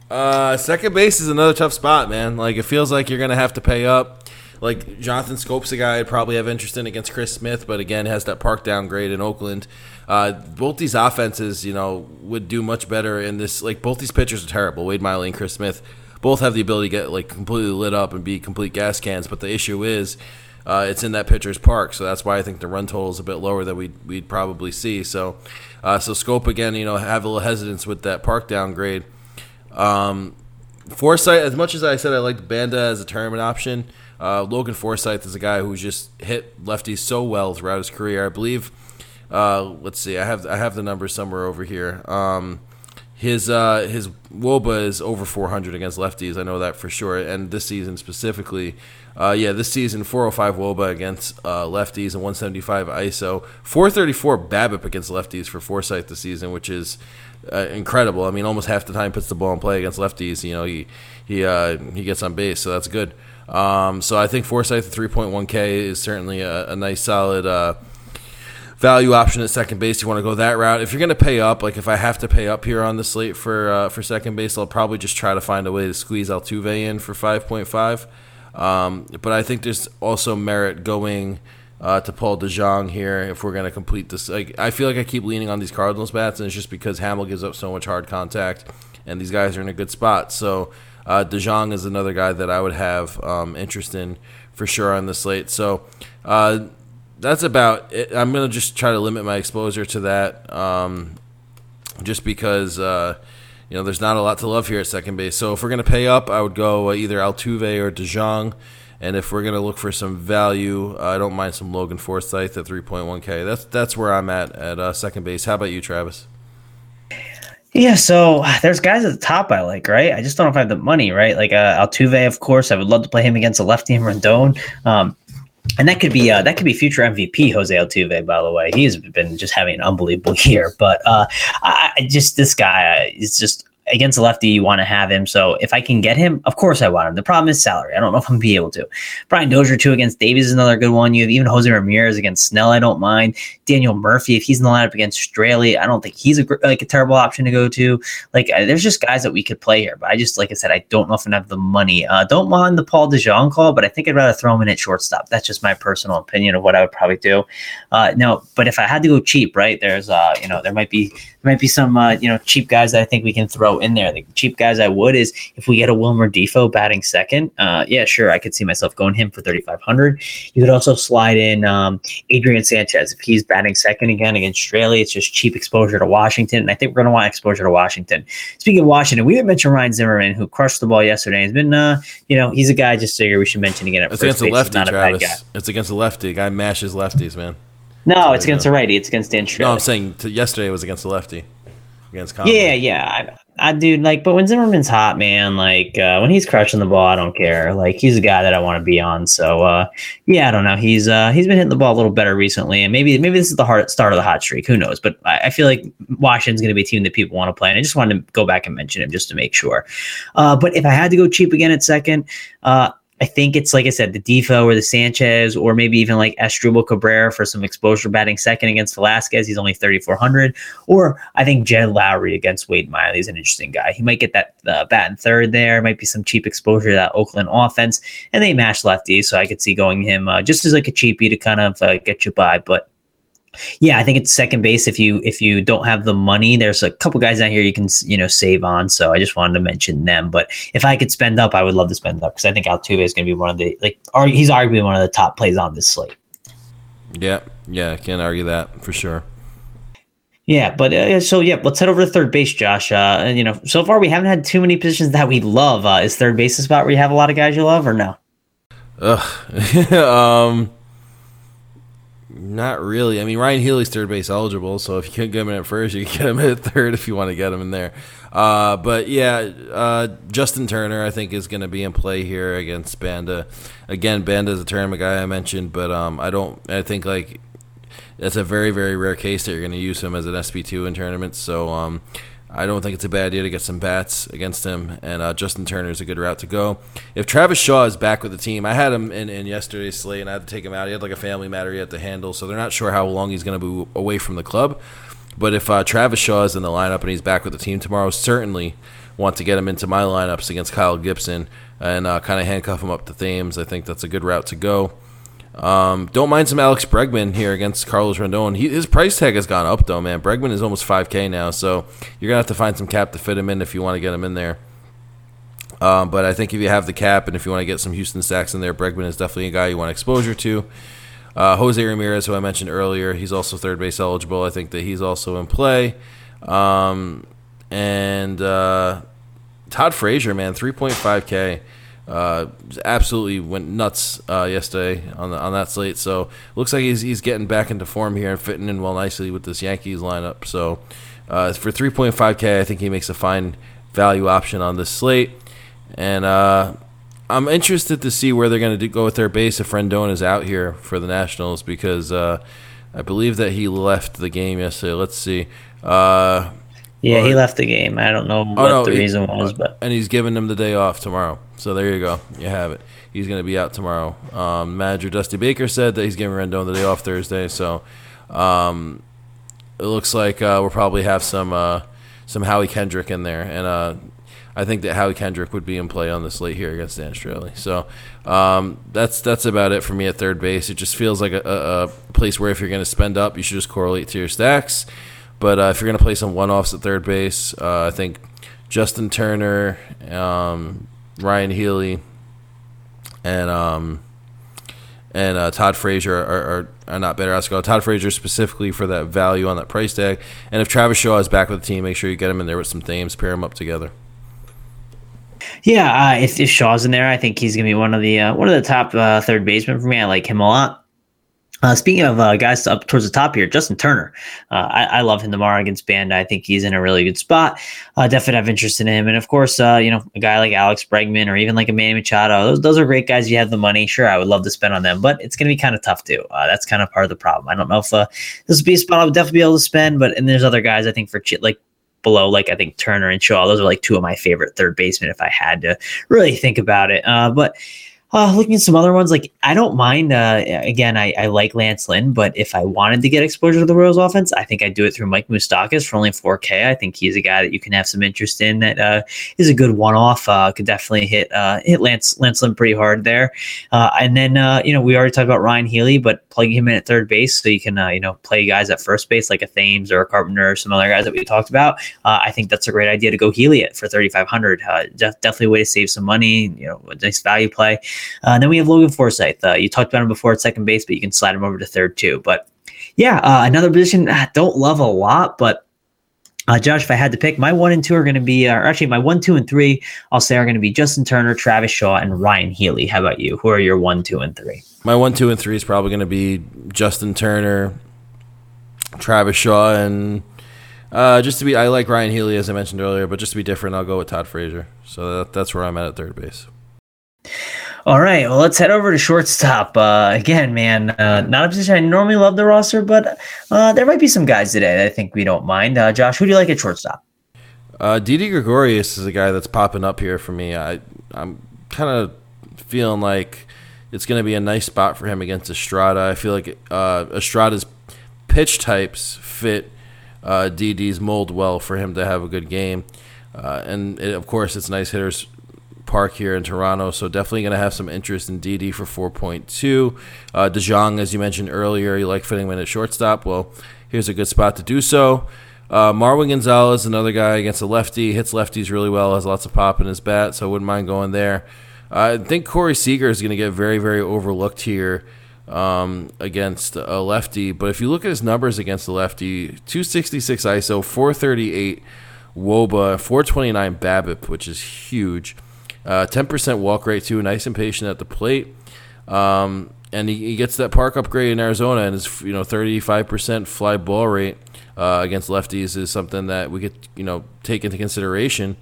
Uh, second base is another tough spot, man. Like it feels like you're gonna have to pay up like Jonathan Schoop's a guy I'd probably have interest in against Chris Smith, but again has that park downgrade in Oakland. Uh, both these offenses, you know, would do much better in this. Like both these pitchers are terrible. Wade Miley and Chris Smith both have the ability to get like completely lit up and be complete gas cans. But the issue is. Uh, it's in that pitcher's park, so that's why I think the run total is a bit lower than we'd, we'd probably see. So, uh, so Schoop again, you know, have a little hesitance with that park downgrade. Um, as much as I said I liked Banda as a tournament option, uh, Logan Forsythe is a guy who's just hit lefties so well throughout his career. I believe. Uh, let's see. I have I have the numbers somewhere over here. Um, his uh, his WOBA is over 400 against lefties. I know that for sure. And this season specifically, uh, yeah, this season 405 WOBA against uh, lefties and 175 ISO. 434 BABIP against lefties for Forsythe this season, which is uh, incredible. I mean, almost half the time puts the ball in play against lefties. You know, he he uh, he gets on base, so that's good. Um, so I think Forsythe at 3.1K is certainly a, a nice, solid uh, value option at second base. You want to go that route. If you're going to pay up, like if I have to pay up here on the slate for uh, for second base, I'll probably just try to find a way to squeeze Altuve in for 5.5. Um, but I think there's also merit going uh, to Paul DeJong here if we're going to complete this. Like I feel like I keep leaning on these Cardinals bats, and it's just because Hammel gives up so much hard contact, and these guys are in a good spot. So uh, DeJong is another guy that I would have um, interest in for sure on the slate. So uh, that's about it. I'm going to just try to limit my exposure to that um, just because, uh, you know, there's not a lot to love here at second base. So if we're going to pay up, I would go uh, either Altuve or DeJong. And if we're gonna look for some value, I don't mind some Logan Forsythe at 3.1k. That's that's where I'm at at uh, second base. How about you, Travis? Yeah, so there's guys at the top I like, right? I just don't know if I have the money, right? Like uh, Altuve, of course, I would love to play him against a lefty in Rodon. Um, and that could be uh, that could be future MVP Jose Altuve. By the way, he's been just having an unbelievable year. But uh, I, just this guy is just against a lefty, you want to have him. So if I can get him, of course I want him. The problem is salary. I don't know if I'm be able to. Brian Dozier too against Davies is another good one. You have even Jose Ramirez against Snell. I don't mind Daniel Murphy if he's in the lineup against Straily. I don't think he's a like a terrible option to go to. Like uh, there's just guys that we could play here, but I just like I said, I don't know if I have the money. Uh, don't mind the Paul DeJong call, but I think I'd rather throw him in at shortstop. That's just my personal opinion of what I would probably do. Uh, no, but if I had to go cheap, right? There's uh, you know, there might be there might be some uh, you know cheap guys that I think we can throw in there. The cheap guys I would is if we get a Wilmer Difo batting second, uh, yeah, sure, I could see myself going him for 3,500. You could also slide in um, Adrian Sanchez if he's batting second again against Straily. It's just cheap exposure to Washington, and I think we're going to want exposure to Washington. Speaking of Washington, we didn't mention Ryan Zimmerman who crushed the ball yesterday. He's been, uh, you know, he's a guy I just figure we should mention again. At it's against a lefty, Travis. It's against a lefty. Guy mashes lefties, man. No, it's against a righty. It's against Dan No, I'm saying yesterday it was against a lefty against. Yeah, yeah. I, dude, like, but when Zimmerman's hot, man, like uh, when he's crushing the ball, I don't care. Like he's a guy that I want to be on. So uh, yeah, I don't know. He's uh, he's been hitting the ball a little better recently, and maybe maybe this is the hard start of the hot streak. Who knows? But I, I feel like Washington's going to be a team that people want to play, and I just wanted to go back and mention him just to make sure. Uh, but if I had to go cheap again at second, uh, I think it's like I said, the Difo or the Sanchez, or maybe even like Asdrubal Cabrera for some exposure batting second against Velasquez. He's only 3,400. Or I think Jed Lowrie against Wade Miley is an interesting guy. He might get that uh, bat in third there. Might be some cheap exposure to that Oakland offense. And they mash lefties, so I could see going him uh, just as like a cheapie to kind of uh, get you by. But yeah, I think it's second base. If you if you don't have the money, there's a couple guys out here you can you know save on. So I just wanted to mention them. But if I could spend up, I would love to spend up because I think Altuve is going to be one of the like, or he's arguably one of the top plays on this slate. Yeah, yeah, can't argue that for sure. Yeah, but uh, so yeah, let's head over to third base, Josh. Uh, and you know, so far we haven't had too many positions that we love. Uh, is third base a spot where you have a lot of guys you love, or no? Ugh. um not really. I mean, Ryon Healy's third base eligible, so if you can't get him in at first, you can get him at third if you want to get him in there. Uh, but yeah, uh, Justin Turner, I think, is going to be in play here against Banda. Again, Banda's a tournament guy I mentioned, but um, I don't. I think like that's a very very rare case that you're going to use him as an SP two in tournaments. So um, I don't think it's a bad idea to get some bats against him, and uh, Justin Turner is a good route to go. If Travis Shaw is back with the team, I had him in, in yesterday's slate, and I had to take him out. He had like a family matter he had to handle, so they're not sure how long he's going to be away from the club. But if uh, Travis Shaw is in the lineup and he's back with the team tomorrow, certainly want to get him into my lineups against Kyle Gibson and uh, kind of handcuff him up to Thames. I think that's a good route to go. Um, don't mind some Alex Bregman here against Carlos Rodon. He, his price tag has gone up though, man. Bregman is almost 5K now, so you're gonna have to find some cap to fit him in if you want to get him in there. Um, but I think if you have the cap and if you want to get some Houston stacks in there, Bregman is definitely a guy you want exposure to. Uh, Jose Ramirez, who I mentioned earlier, he's also third base eligible. I think that he's also in play. Um, and uh, Todd Frazier, man, 3.5K uh, absolutely went nuts uh, yesterday on the, on that slate. So looks like he's he's getting back into form here and fitting in well nicely with this Yankees lineup. So uh, for 3.5k, I think he makes a fine value option on this slate. And uh, I'm interested to see where they're going to go with their base if Rendon is out here for the Nationals because uh, I believe that he left the game yesterday. Let's see. Yeah, he left the game. I don't know oh, what no, the he, reason was, but and he's giving them the day off tomorrow. So there you go. You have it. He's going to be out tomorrow. Um, manager Dusty Baker said that he's giving Rendon the day off Thursday. So um, it looks like uh, we'll probably have some uh, some Howie Kendrick in there, and uh, I think that Howie Kendrick would be in play on the slate here against Dan Straily. So um, that's that's about it for me at third base. It just feels like a, a, a place where if you're going to spend up, you should just correlate to your stacks. But uh, if you're going to play some one offs at third base, uh, I think Justin Turner, um, Ryon Healy, and um, and uh, Todd Frazier are, are, are not better go Todd Frazier specifically for that value on that price tag. And if Travis Shaw is back with the team, make sure you get him in there with some Thames, pair them up together. Yeah, uh, if, if Shaw's in there, I think he's gonna be one of the uh, one of the top uh, third basemen for me. I like him a lot. Uh, speaking of uh, guys up towards the top here, Justin Turner. Uh, I, I, love him tomorrow against Banda. I think he's in a really good spot. Uh, definitely have interest in him. And of course, uh, you know, a guy like Alex Bregman or even like a Manny Machado, those, those are great guys. You have the money. Sure, I would love to spend on them, but it's going to be kind of tough too. Uh, that's kind of part of the problem. I don't know if this would be a spot I would definitely be able to spend, but and there's other guys I think for like below like I think Turner and Shaw. Those are like two of my favorite third basemen if I had to really think about it. but uh, looking at some other ones, like I don't mind. Uh, again, I, I like Lance Lynn, but if I wanted to get exposure to the Royals offense, I think I'd do it through Mike Moustakas for only 4K. I think he's a guy that you can have some interest in. That uh, is a good one-off. Uh, could definitely hit uh, hit Lance Lance Lynn pretty hard there. Uh, and then uh, you know we already talked about Ryon Healy, but plugging him in at third base so you can you know play guys at first base like a Thames or a Carpenter or some other guys that we talked about. I think that's a great idea to go Healy it for 3,500. Uh, definitely a way to save some money. You know, a nice value play. Uh, then we have Logan Forsythe. Uh, you talked about him before at second base, but you can slide him over to third too. But yeah, uh, another position I don't love a lot, but uh, Josh, if I had to pick, my one and two are going to be, uh, actually, my one, two, and three, I'll say are going to be Justin Turner, Travis Shaw, and Ryon Healy. How about you? Who are your one, two, and three? My one, two, and three is probably going to be Justin Turner, Travis Shaw, and uh, just to be, I like Ryon Healy as I mentioned earlier, but just to be different, I'll go with Todd Frazier. So that, that's where I'm at at third base. All right, well, let's head over to shortstop. Uh, again, man, uh, not a position I normally love the roster, but uh, there might be some guys today that I think we don't mind. Uh, Josh, who do you like at shortstop? Uh, Didi Gregorius is a guy that's popping up here for me. I, I'm kind of feeling like it's going to be a nice spot for him against Estrada. I feel like uh, Estrada's pitch types fit uh, Didi's mold well for him to have a good game. Uh, and it, of course, it's nice hitters Park here in Toronto. So definitely going to have some interest in Didi for 4.2. Uh, DeJong, as you mentioned earlier, you like fitting him in at shortstop. Well, here's a good spot to do so. Uh, Marwin Gonzalez, another guy against a lefty, hits lefties really well, has lots of pop in his bat, so I wouldn't mind going there. I think Corey Seager is going to get very, very overlooked here um, against a lefty. But if you look at his numbers against the lefty, 266 ISO, 438 WOBA, 429 BABIP, which is huge. Uh, 10% walk rate, too. Nice and patient at the plate. Um, and he, he, gets that park upgrade in Arizona, and his you know 35% fly ball rate uh, against lefties is something that we could you know take into consideration.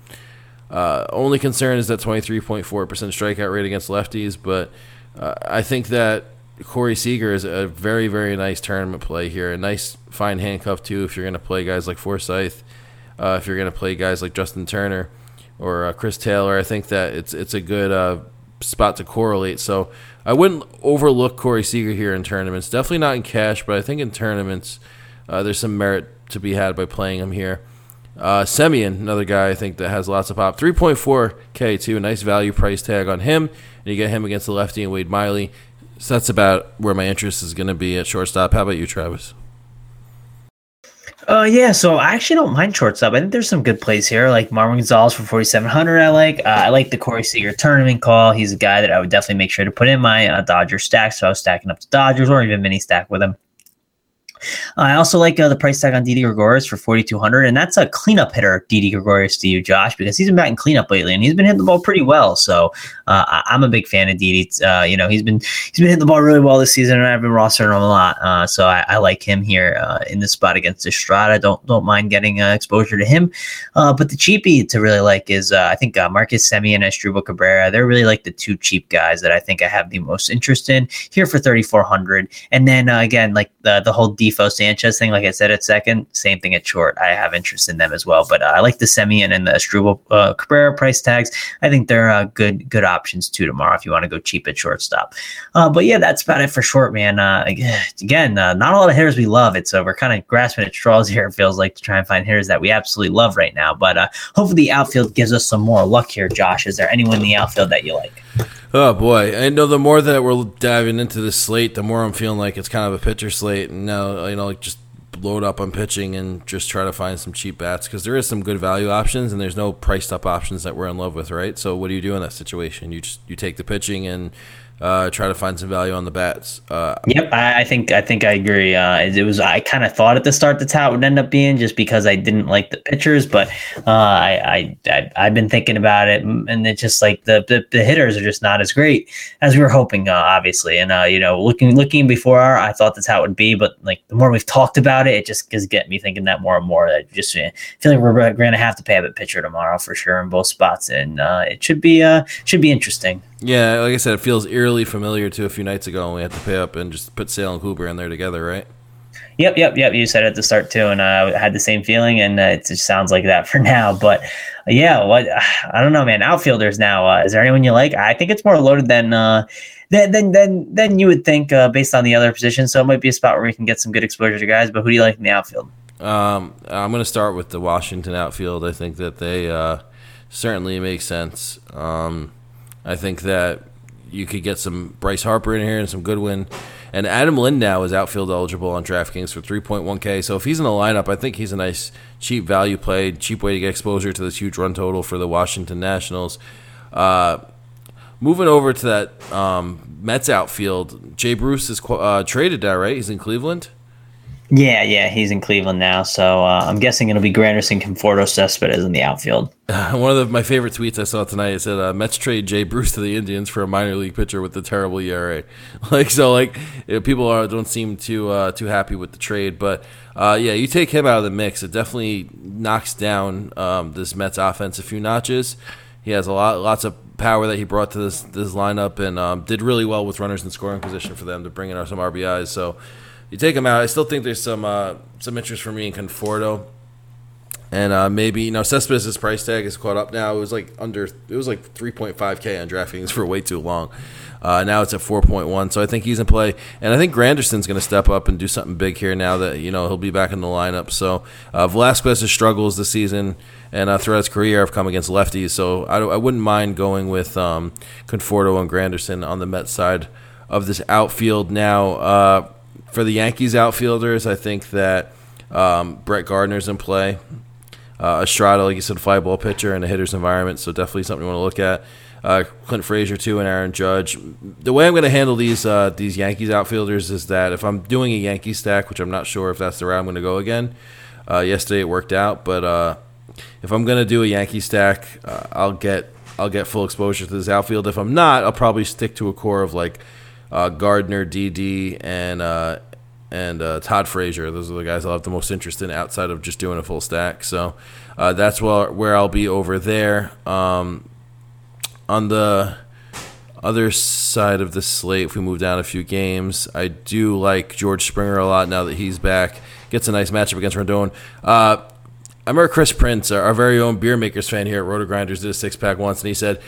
Uh, only concern is that 23.4% strikeout rate against lefties, but uh, I think that Corey Seager is a very very nice tournament play here. A nice fine handcuff too if you're going to play guys like Forsythe, uh, if you're going to play guys like Justin Turner or uh, Chris Taylor. I think that it's it's a good uh, spot to correlate. So I wouldn't overlook Corey Seager here in tournaments. Definitely not in cash, but I think in tournaments uh, there's some merit to be had by playing him here. Uh, Semien, another guy I think that has lots of pop. 3.4K too, a nice value price tag on him, and you get him against the lefty and Wade Miley. So that's about where my interest is going to be at shortstop. How about you, Travis? Uh, yeah, so I actually don't mind shortstop. I think there's some good plays here, like Marwin Gonzalez for 4,700. I like. Uh, I like the Corey Seager tournament call. He's a guy that I would definitely make sure to put in my uh, Dodger stack. So I was stacking up the Dodgers or even mini stack with him. I also like uh, the price tag on Didi Gregorius for 4200 and that's a cleanup hitter, Didi Gregorius to you, Josh, because he's been batting cleanup lately, and he's been hitting the ball pretty well. So uh, I- am a big fan of Didi. Uh, you know, he's been he's been hitting the ball really well this season, and I've been rostering him a lot. Uh, so I-, I, like him here uh, in this spot against Estrada. Don't don't mind getting uh, exposure to him. but the cheapie to really like is I think Marcus Semien and Asdrubal Cabrera. They're really like the two cheap guys that I think I have the most interest in here for 3400 And then again, like the the whole Difo Sanchez thing, like I said at second, same thing at short. I have interest in them as well, but uh, I like the Semien and the Asdrubal uh, Cabrera price tags. I think they're uh, good good options too tomorrow if you want to go cheap at shortstop. Uh, but yeah, that's about it for short, man. Uh, again, uh, not a lot of hitters we love. It's uh, we're kind of grasping at straws here. It feels like to try and find hitters that we absolutely love right now. But hopefully the outfield gives us some more luck here. Josh, is there anyone in the outfield that you like? Oh boy, I know the more that we're diving into this slate, the more I'm feeling like it's kind of a pitcher slate, and now you know, like just load up on pitching and just try to find some cheap bats because there is some good value options and there's no priced up options that we're in love with, right? So what do you do in that situation? You just you take the pitching and uh, try to find some value on the bats. Uh, yep, I, I, think I think I agree. Uh, it, it, was I kind of thought at the start that's how it would end up being, just because I didn't like the pitchers. But uh, I, I, I have been thinking about it, and it's just like the, the, the hitters are just not as great as we were hoping, uh, obviously. And uh, you know, looking looking before our, I thought that's how it would be, but like the more we've talked about it, it just is getting me thinking that more and more. I just feel like we're going to have to pay a bit pitcher tomorrow for sure in both spots, and it should be uh should be interesting. Yeah, like I said, it feels eerily familiar to a few nights ago when we had to pay up and just put Sale and Kluber in there together, right? Yep, yep, yep. You said it at the start too, and I had the same feeling, and uh, it just sounds like that for now. But uh, yeah, what I don't know, man. Outfielders now. Uh, is there anyone you like? I think it's more loaded than uh, than than than, you would think uh, based on the other positions. So it might be a spot where we can get some good exposure to guys. But who do you like in the outfield? Um, I'm going to start with the Washington outfield. I think that they uh, certainly make sense. Um, I think that you could get some Bryce Harper in here and some Goodwin. And Adam Lind now is outfield eligible on DraftKings for 3.1K. So if he's in the lineup, I think he's a nice, cheap value play, cheap way to get exposure to this huge run total for the Washington Nationals. Uh, moving over to that um, Mets outfield, Jay Bruce is uh, traded now, right? He's in Cleveland. Yeah, yeah, he's in Cleveland now, so uh, I'm guessing it'll be Granderson, Conforto, Cespedes in the outfield. One of the, my favorite tweets I saw tonight is that uh, Mets trade Jay Bruce to the Indians for a minor league pitcher with the terrible ERA. Like so, like people are don't seem too uh, too happy with the trade, but uh, yeah, you take him out of the mix, it definitely knocks down um, this Mets offense a few notches. He has a lot lots of power that he brought to this this lineup and um, did really well with runners in scoring position for them to bring in some RBIs. So you take him out. I still think there's some uh, some interest for me in Conforto, and uh, maybe you know Cespedes' price tag is caught up now. It was like under it was like 3.5k on DraftKings for way too long. Uh, now it's at 4.1, so I think he's in play, and I think Granderson's going to step up and do something big here now that you know he'll be back in the lineup. So uh, Velasquez's struggles this season and uh, throughout his career have come against lefties, so I, I wouldn't mind going with um, Conforto and Granderson on the Mets side of this outfield now. For the Yankees outfielders, I think that um, Brett Gardner's in play. Uh, Estrada, like you said, fly ball pitcher in a hitter's environment, so definitely something you want to look at. Uh, Clint Frazier too, and Aaron Judge. The way I'm going to handle these uh, these Yankees outfielders is that if I'm doing a Yankee stack, which I'm not sure if that's the route I'm going to go again. Uh, yesterday it worked out, but uh, if I'm going to do a Yankee stack, uh, I'll get I'll get full exposure to this outfield. If I'm not, I'll probably stick to a core of like uh, Gardner, Didi, and uh, and uh, Todd Frazier. Those are the guys I'll have the most interest in outside of just doing a full stack. So uh, that's where where I'll be over there. Um, on the other side of the slate, if we move down a few games, I do like George Springer a lot now that he's back. Gets a nice matchup against Rodon. Uh, I remember Chris Prince, our, our very own beer makers fan here at RotoGrinders, did a six pack once, and he said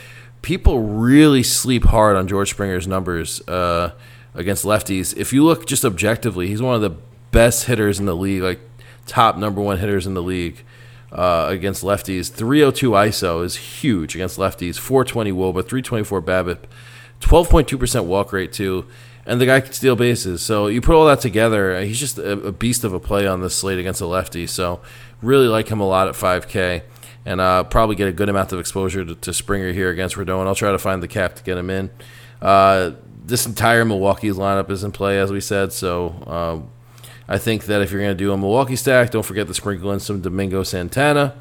people really sleep hard on George Springer's numbers uh, against lefties. If you look just objectively, he's one of the best hitters in the league, like top number one hitters in the league uh, against lefties. 302 ISO is huge against lefties. 420 WOBA, 324 BABIP, 12.2% walk rate too. And the guy can steal bases. So you put all that together, he's just a, beast of a play on this slate against a lefty. So really like him a lot at 5K and uh, probably get a good amount of exposure to, to Springer here against Rodon. I'll try to find the cap to get him in. Uh, this entire Milwaukee's lineup is in play, as we said, so uh, I think that if you're going to do a Milwaukee stack, don't forget to sprinkle in some Domingo Santana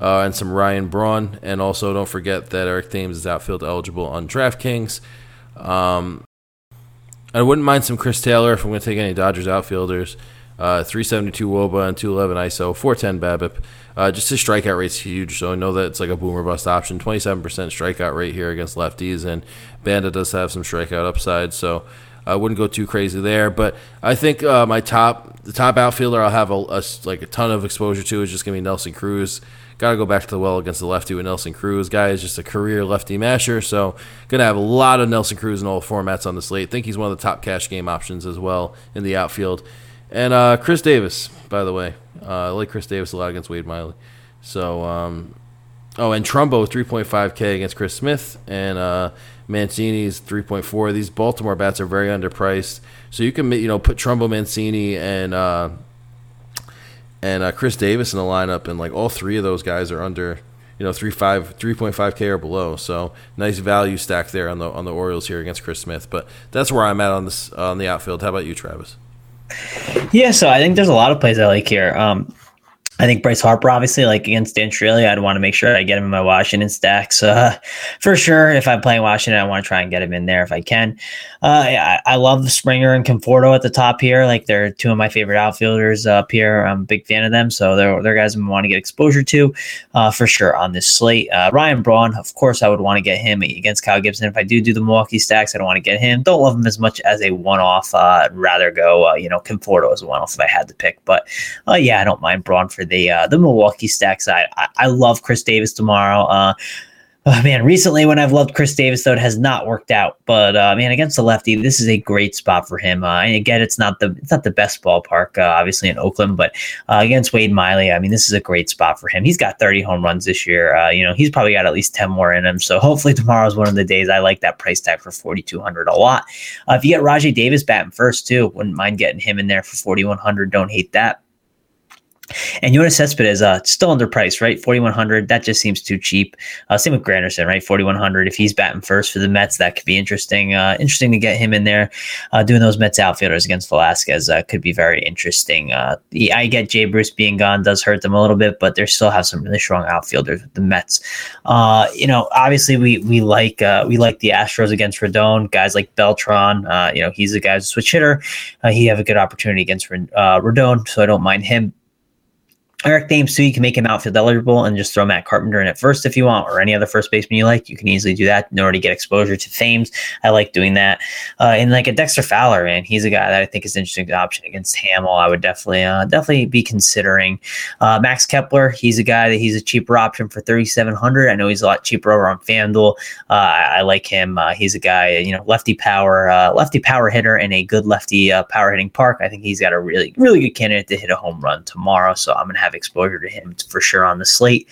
uh, and some Ryan Braun, and also don't forget that Eric Thames is outfield eligible on DraftKings. Um, I wouldn't mind some Chris Taylor if I'm going to take any Dodgers outfielders. Uh, 372 Woba and 211 ISO, 410 BABIP. Uh, just his strikeout rate's huge, so I know that it's like a boomer bust option. 27% strikeout rate here against lefties, and Banda does have some strikeout upside, so I wouldn't go too crazy there. But I think uh, my top, the top outfielder I'll have a, a, like a ton of exposure to is just gonna be Nelson Cruz. Got to go back to the well against the lefty with Nelson Cruz. Guy is just a career lefty masher, so gonna have a lot of Nelson Cruz in all formats on the slate. Think he's one of the top cash game options as well in the outfield. And uh, Chris Davis, by the way, uh, I like Chris Davis a lot against Wade Miley. So, um, oh, and Trumbo 3.5K against Chris Smith, and uh, Mancini's 3.4. These Baltimore bats are very underpriced, so you can you know put Trumbo, Mancini, and uh, and uh, Chris Davis in the lineup, and like all three of those guys are under you know, three five three point five k or below. So nice value stack there on the on the Orioles here against Chris Smith. But that's where I'm at on this on the outfield. How about you, Travis? Yeah, so I think there's a lot of plays I like here. Um, I think Bryce Harper, obviously, like against Straily, I'd want to make sure I get him in my Washington stacks uh, for sure. If I'm playing Washington, I want to try and get him in there if I can. Uh, I, I, love Springer and Conforto at the top here. Like they're two of my favorite outfielders up here. I'm a big fan of them, so they're, they're guys I want to get exposure to uh, for sure on this slate. Uh, Ryan Braun, of course, I would want to get him against Kyle Gibson. If I do do the Milwaukee stacks, I don't want to get him. Don't love him as much as a one-off. Uh, I'd rather go, uh, you know, Conforto as a one-off if I had to pick. But yeah, I don't mind Braun for the uh, the Milwaukee stack side. I, I love Chris Davis tomorrow. Uh, oh man, recently when I've loved Chris Davis, though, it has not worked out. But uh, man, against the lefty, this is a great spot for him. Uh, and again, it's not the it's not the best ballpark, uh, obviously in Oakland, but uh, against Wade Miley, I mean, this is a great spot for him. He's got 30 home runs this year. Uh, you know, he's probably got at least 10 more in him. So hopefully tomorrow is one of the days. I like that price tag for 4,200 a lot. Uh, if you get Rajai Davis batting first too, wouldn't mind getting him in there for 4,100. Don't hate that. And Yoenis Cespedes is uh, still underpriced, right? 4,100. That just seems too cheap. Uh, same with Granderson, right? 4,100. If he's batting first for the Mets, that could be interesting. Uh, interesting to get him in there. Uh, doing those Mets outfielders against Velasquez uh, could be very interesting. Uh, I get Jay Bruce being gone does hurt them a little bit, but they still have some really strong outfielders with the Mets. you know, obviously we we like we like the Astros against Rodon. Guys like Beltran. you know, he's a guy who's a switch hitter. he have a good opportunity against Rodon, so I don't mind him. Eric Thames, too, you can make him outfield eligible and just throw Matt Carpenter in at first if you want, or any other first baseman you like. You can easily do that in order to get exposure to Thames. I like doing that. Uh, and like a Dexter Fowler, man, he's a guy that I think is an interesting option against Hammel. I would definitely, uh, definitely be considering. Uh, Max Kepler, he's a guy that he's a cheaper option for 3,700. I know he's a lot cheaper over on FanDuel. Uh, I, I, like him. Uh, he's a guy, you know, lefty power, uh, lefty power hitter in a good lefty power hitting park. I think he's got a really, really good candidate to hit a home run tomorrow. So I'm going to have exposure to him for sure on the slate.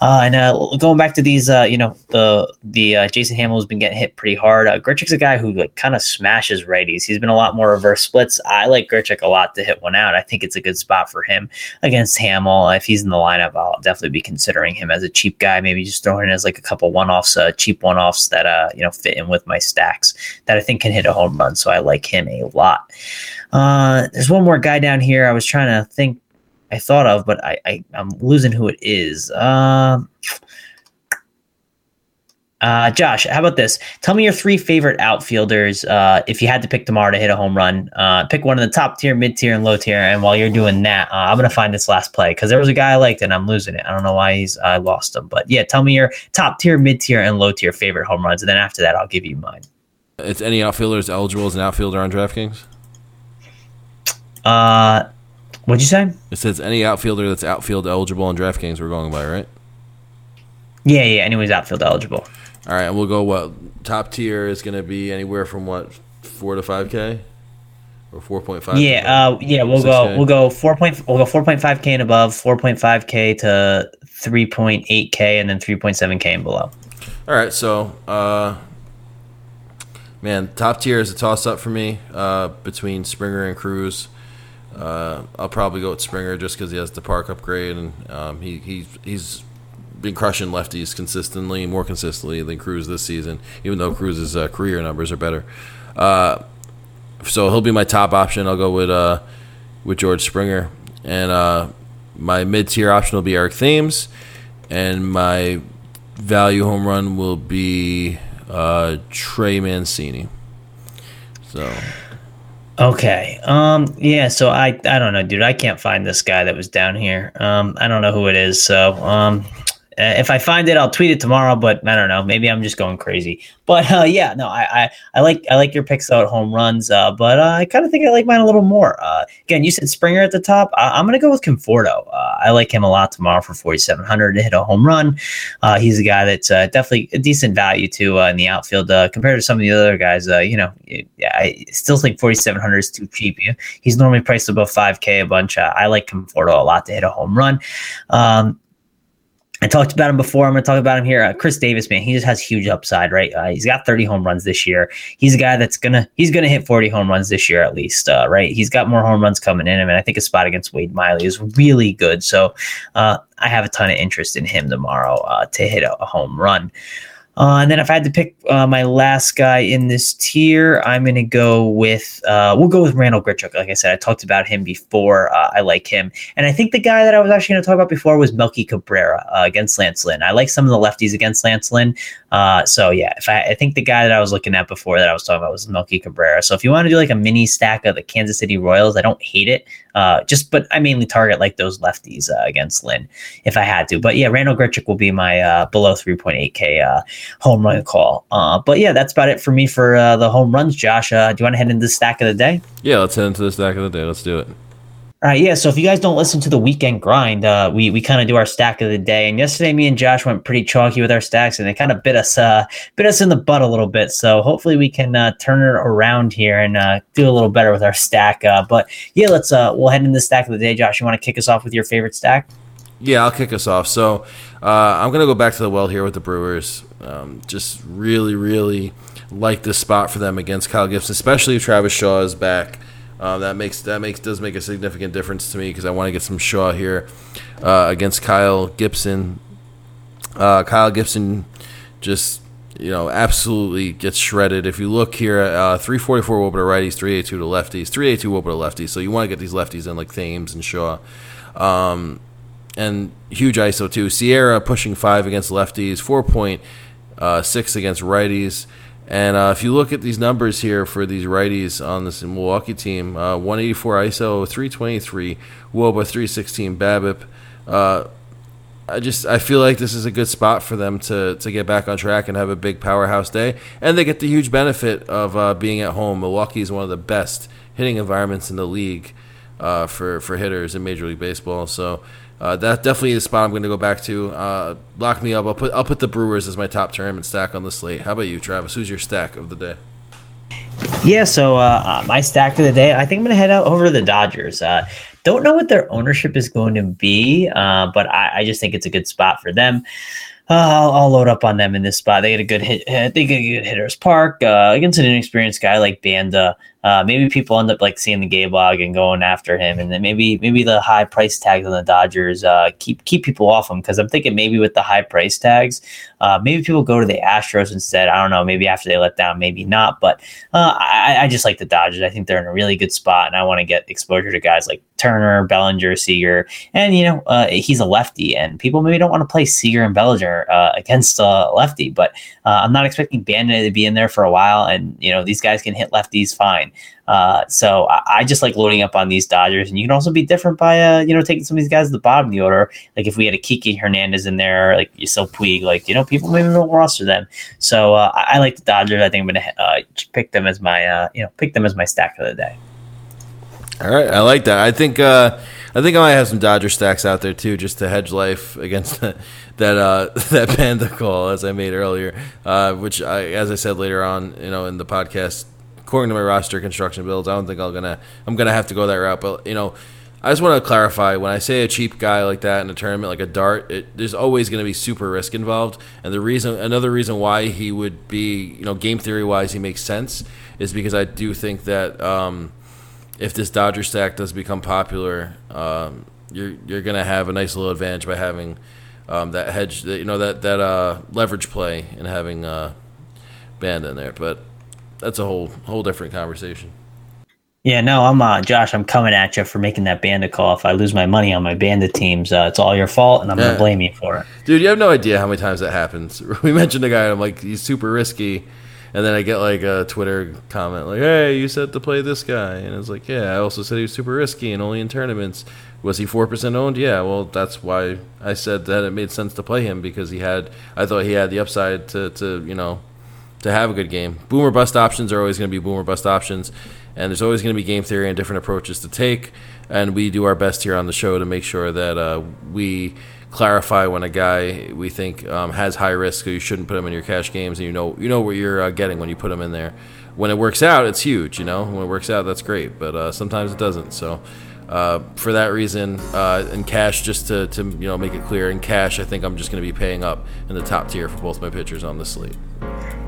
Uh, and uh, going back to these, uh, you know, the the uh, Jason Hammel has been getting hit pretty hard. Uh, a guy who like kind of smashes righties. He's been a lot more reverse splits. I like Grichuk a lot to hit one out. I think it's a good spot for him against Hammel. If he's in the lineup, I'll definitely be considering him as a cheap guy. Maybe just throwing in as like a couple one offs, uh, cheap one offs that uh, you know fit in with my stacks that I think can hit a home run. So I like him a lot. Uh, there's one more guy down here. I was trying to think I thought of, but I, I am losing who it is. Um, uh, Josh, how about this? Tell me your three favorite outfielders. Uh, if you had to pick tomorrow to hit a home run, uh, pick one of the top tier, mid tier, and low tier. And while you're doing that, uh, I'm gonna find this last play because there was a guy I liked and I'm losing it. I don't know why he's I lost him, but yeah, tell me your top tier, mid tier, and low tier favorite home runs, and then after that, I'll give you mine. It's any outfielders eligible as an outfielder on DraftKings. Uh, What'd you say? It says any outfielder that's outfield eligible on DraftKings. We're going by right. Yeah, yeah. Anyways, outfield eligible. All right, and we'll go. What top tier is going to be anywhere from what four to five k, or four point five. Yeah, uh, yeah. We'll go. We'll go four point. We'll go four point five k and above. Four point five k to three point eight k, and then three point seven k and below. All right, so uh, man, top tier is a toss up for me uh, between Springer and Cruz. Uh, I'll probably go with Springer just because he has the park upgrade and um, he, he he's been crushing lefties consistently, more consistently than Cruz this season. Even though Cruz's uh, career numbers are better, uh, so he'll be my top option. I'll go with uh, with George Springer, and uh, my mid tier option will be Eric Thames, and my value home run will be uh, Trey Mancini. So Okay. Um. Yeah. So I. I don't know, dude. I can't find this guy that was down here. Um. I don't know who it is. So. Um. Uh, if I find it, I'll tweet it tomorrow. But I don't know. Maybe I'm just going crazy. But uh, yeah, no, I, I, I like I like your picks out home runs. Uh, but uh, I kind of think I like mine a little more. Uh, again, you said Springer at the top. I, am gonna go with Conforto. I like him a lot tomorrow for 4,700 to hit a home run. he's a guy that's definitely a decent value too in the outfield compared to some of the other guys. you know, I still think 4,700 is too cheap. He's normally priced above 5K a bunch. I like Conforto a lot to hit a home run. Um, I talked about him before. I'm going to talk about him here. Uh, Chris Davis, man, he just has huge upside, right? Uh, he's got 30 home runs this year. He's a guy that's gonna he's gonna hit 40 home runs this year at least, uh, right? He's got more home runs coming in him, and I think a spot against Wade Miley is really good. So uh, I have a ton of interest in him tomorrow uh, to hit a, a home run. Uh, and then if I had to pick uh, my last guy in this tier, I'm going to go with, uh, we'll go with Randall Grichuk. Like I said, I talked about him before. Uh, I like him. And I think the guy that I was actually going to talk about before was Melky Cabrera uh, against Lance Lynn. I like some of the lefties against Lance Lynn. Uh, so yeah, if I, I think the guy that I was looking at before that I was talking about was Melky Cabrera. So if you want to do like a mini stack of the Kansas City Royals, I don't hate it. Just, but I mainly target like those lefties uh, against Lynn if I had to. But yeah, Randall Grichuk will be my uh, below 3.8K home run call. Uh, but yeah, that's about it for me for uh, the home runs. Josh, uh, do you want to head into the stack of the day? Yeah, let's head into the stack of the day. Let's do it. All right, yeah. So if you guys don't listen to the weekend grind, uh, we we kind of do our stack of the day. And yesterday, me and Josh went pretty chalky with our stacks, and it kind of bit us uh, bit us in the butt a little bit. So hopefully, we can uh, turn it around here and uh, do a little better with our stack. Uh, but yeah, let's uh, we'll head into the stack of the day. Josh, you want to kick us off with your favorite stack? Yeah, I'll kick us off. So I'm to go back to the well here with the Brewers. Um, just really, really like this spot for them against Kyle Gibson, especially if Travis Shaw is back. Um, that makes that makes does make a significant difference to me because I want to get some Shaw here uh, against Kyle Gibson. Uh, Kyle Gibson just you know absolutely gets shredded. If you look here, uh, 344 Woba to righties, 382 to lefties, 382 Woba to lefties. So you want to get these lefties in like Thames and Shaw. Um, and huge ISO too. SIERA pushing five against lefties, four point uh, six against righties. And uh, if you look at these numbers here for these righties on this Milwaukee team, uh, 184 ISO, 323 Woba, 316 BABIP. Uh, I just I feel like this is a good spot for them to to get back on track and have a big powerhouse day, and they get the huge benefit of uh, being at home. Milwaukee is one of the best hitting environments in the league uh, for for hitters in Major League Baseball. So uh, that definitely is a spot I'm going to go back to. Uh, lock me up. I'll put I'll put the Brewers as my top tournament stack on the slate. How about you, Travis? Who's your stack of the day? Yeah, so uh, uh my stack of the day, I think I'm going to head out over to the Dodgers. Uh, don't know what their ownership is going to be, uh, but I, I, just think it's a good spot for them. I'll, I'll, load up on them in this spot. They get a good hit. They get a good hitters park against an inexperienced guy like Banda uh, maybe people end up like seeing the gay log and going after him, and then maybe maybe the high price tags on the Dodgers uh, keep keep people off him because I'm thinking maybe with the high price tags, uh, maybe people go to the Astros instead. I don't know, maybe after they let down, maybe not. But uh, I, I, just like the Dodgers. I think they're in a really good spot, and I want to get exposure to guys like Turner, Bellinger, Seager, and you know uh, he's a lefty, and people maybe don't want to play Seager and Bellinger uh, against a lefty, but I'm not expecting Banda to be in there for a while, and you know these guys can hit lefties fine. Uh, so I, I, just like loading up on these Dodgers, and you can also be different by uh, you know taking some of these guys at the bottom of the order. Like if we had a Kiki Hernandez in there, like Yasiel Puig, like you know people maybe will roster them. So uh, I, I, like the Dodgers. I think I'm to uh, pick them as my uh, you know pick them as my stack of the day. All right, I like that. I think uh, I think I might have some Dodger stacks out there too, just to hedge life against that that, uh, that Banda call as I made earlier, uh, which I, as I said later on, you know, in the podcast, according to my roster construction builds, I don't think I'm gonna I'm gonna have to go that route. But you know, I just want to clarify when I say a cheap guy like that in a tournament, like a dart, it, there's always going to be super risk involved. And the reason, another reason why he would be, you know, game theory wise, he makes sense is because I do think that um, if this Dodger stack does become popular, um, you're you're going to have a nice little advantage by having um, that hedge, that, you know, that that uh, leverage play and having uh, band in there. But that's a whole whole different conversation. Yeah, no, I'm uh, Josh. I'm coming at you for making that Banda call. If I lose my money on my Banda teams, uh, it's all your fault, and I'm yeah. gonna blame you for it. Dude, you have no idea how many times that happens. We mentioned a guy, and I'm like, he's super risky, and then I get like a Twitter comment like, "Hey, you said to play this guy," and it's like, "Yeah, I also said he was super risky and only in tournaments." Was he four percent owned? Yeah, well, that's why I said that it made sense to play him because he had. I thought he had the upside to, to you know to have a good game. Boomer bust options are always going to be boomer bust options, and there's always going to be game theory and different approaches to take. And we do our best here on the show to make sure that uh, we clarify when a guy we think um, has high risk, so you shouldn't put him in your cash games, and you know you know what you're uh, getting when you put him in there. When it works out, it's huge. You know, when it works out, that's great, but uh, sometimes it doesn't. So. uh, for that reason, uh, in cash, just to, to you know make it clear, in cash, I think I'm just going to be paying up in the top tier for both my pitchers on the slate.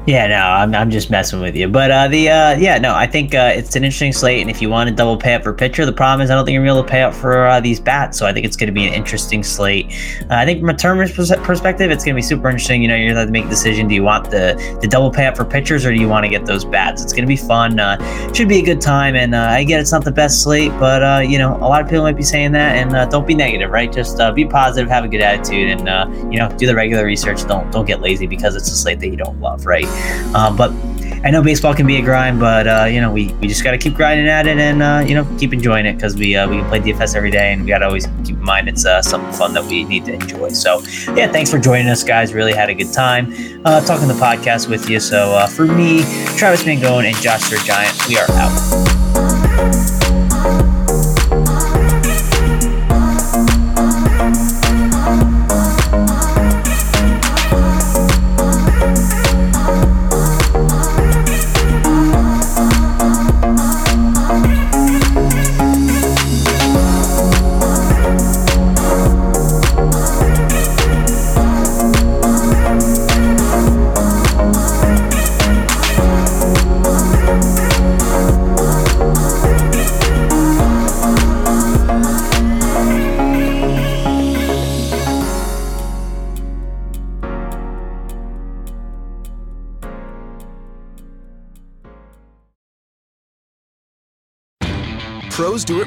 Yeah, no, I'm, I'm just messing with you. But uh, the uh, yeah, no, I think uh, it's an interesting slate, and if you want to double pay up for pitcher, the problem is I don't think you're gonna be able to pay up for uh, these bats. So I think it's going to be an interesting slate. Uh, I think from a term perspective, it's going to be super interesting. You know, you're gonna have to make a decision: do you want the the double pay up for pitchers, or do you want to get those bats? It's going to be fun. Uh, should be a good time, and I get it's not the best slate, but you know, a lot of people might be saying that, and don't be negative, right? Just be positive, have a good attitude, and you know, do the regular research. Don't don't get lazy because it's a slate that you don't love, right? Um, but I know baseball can be a grind, but uh, you know we, we just got to keep grinding at it and uh, you know keep enjoying it because we uh, we can play DFS every day and we got to always keep in mind it's uh, something fun that we need to enjoy. So yeah, thanks for joining us, guys. Really had a good time uh, talking the podcast with you. So uh, for me, Travis Mangone and Josh Giant, we are out.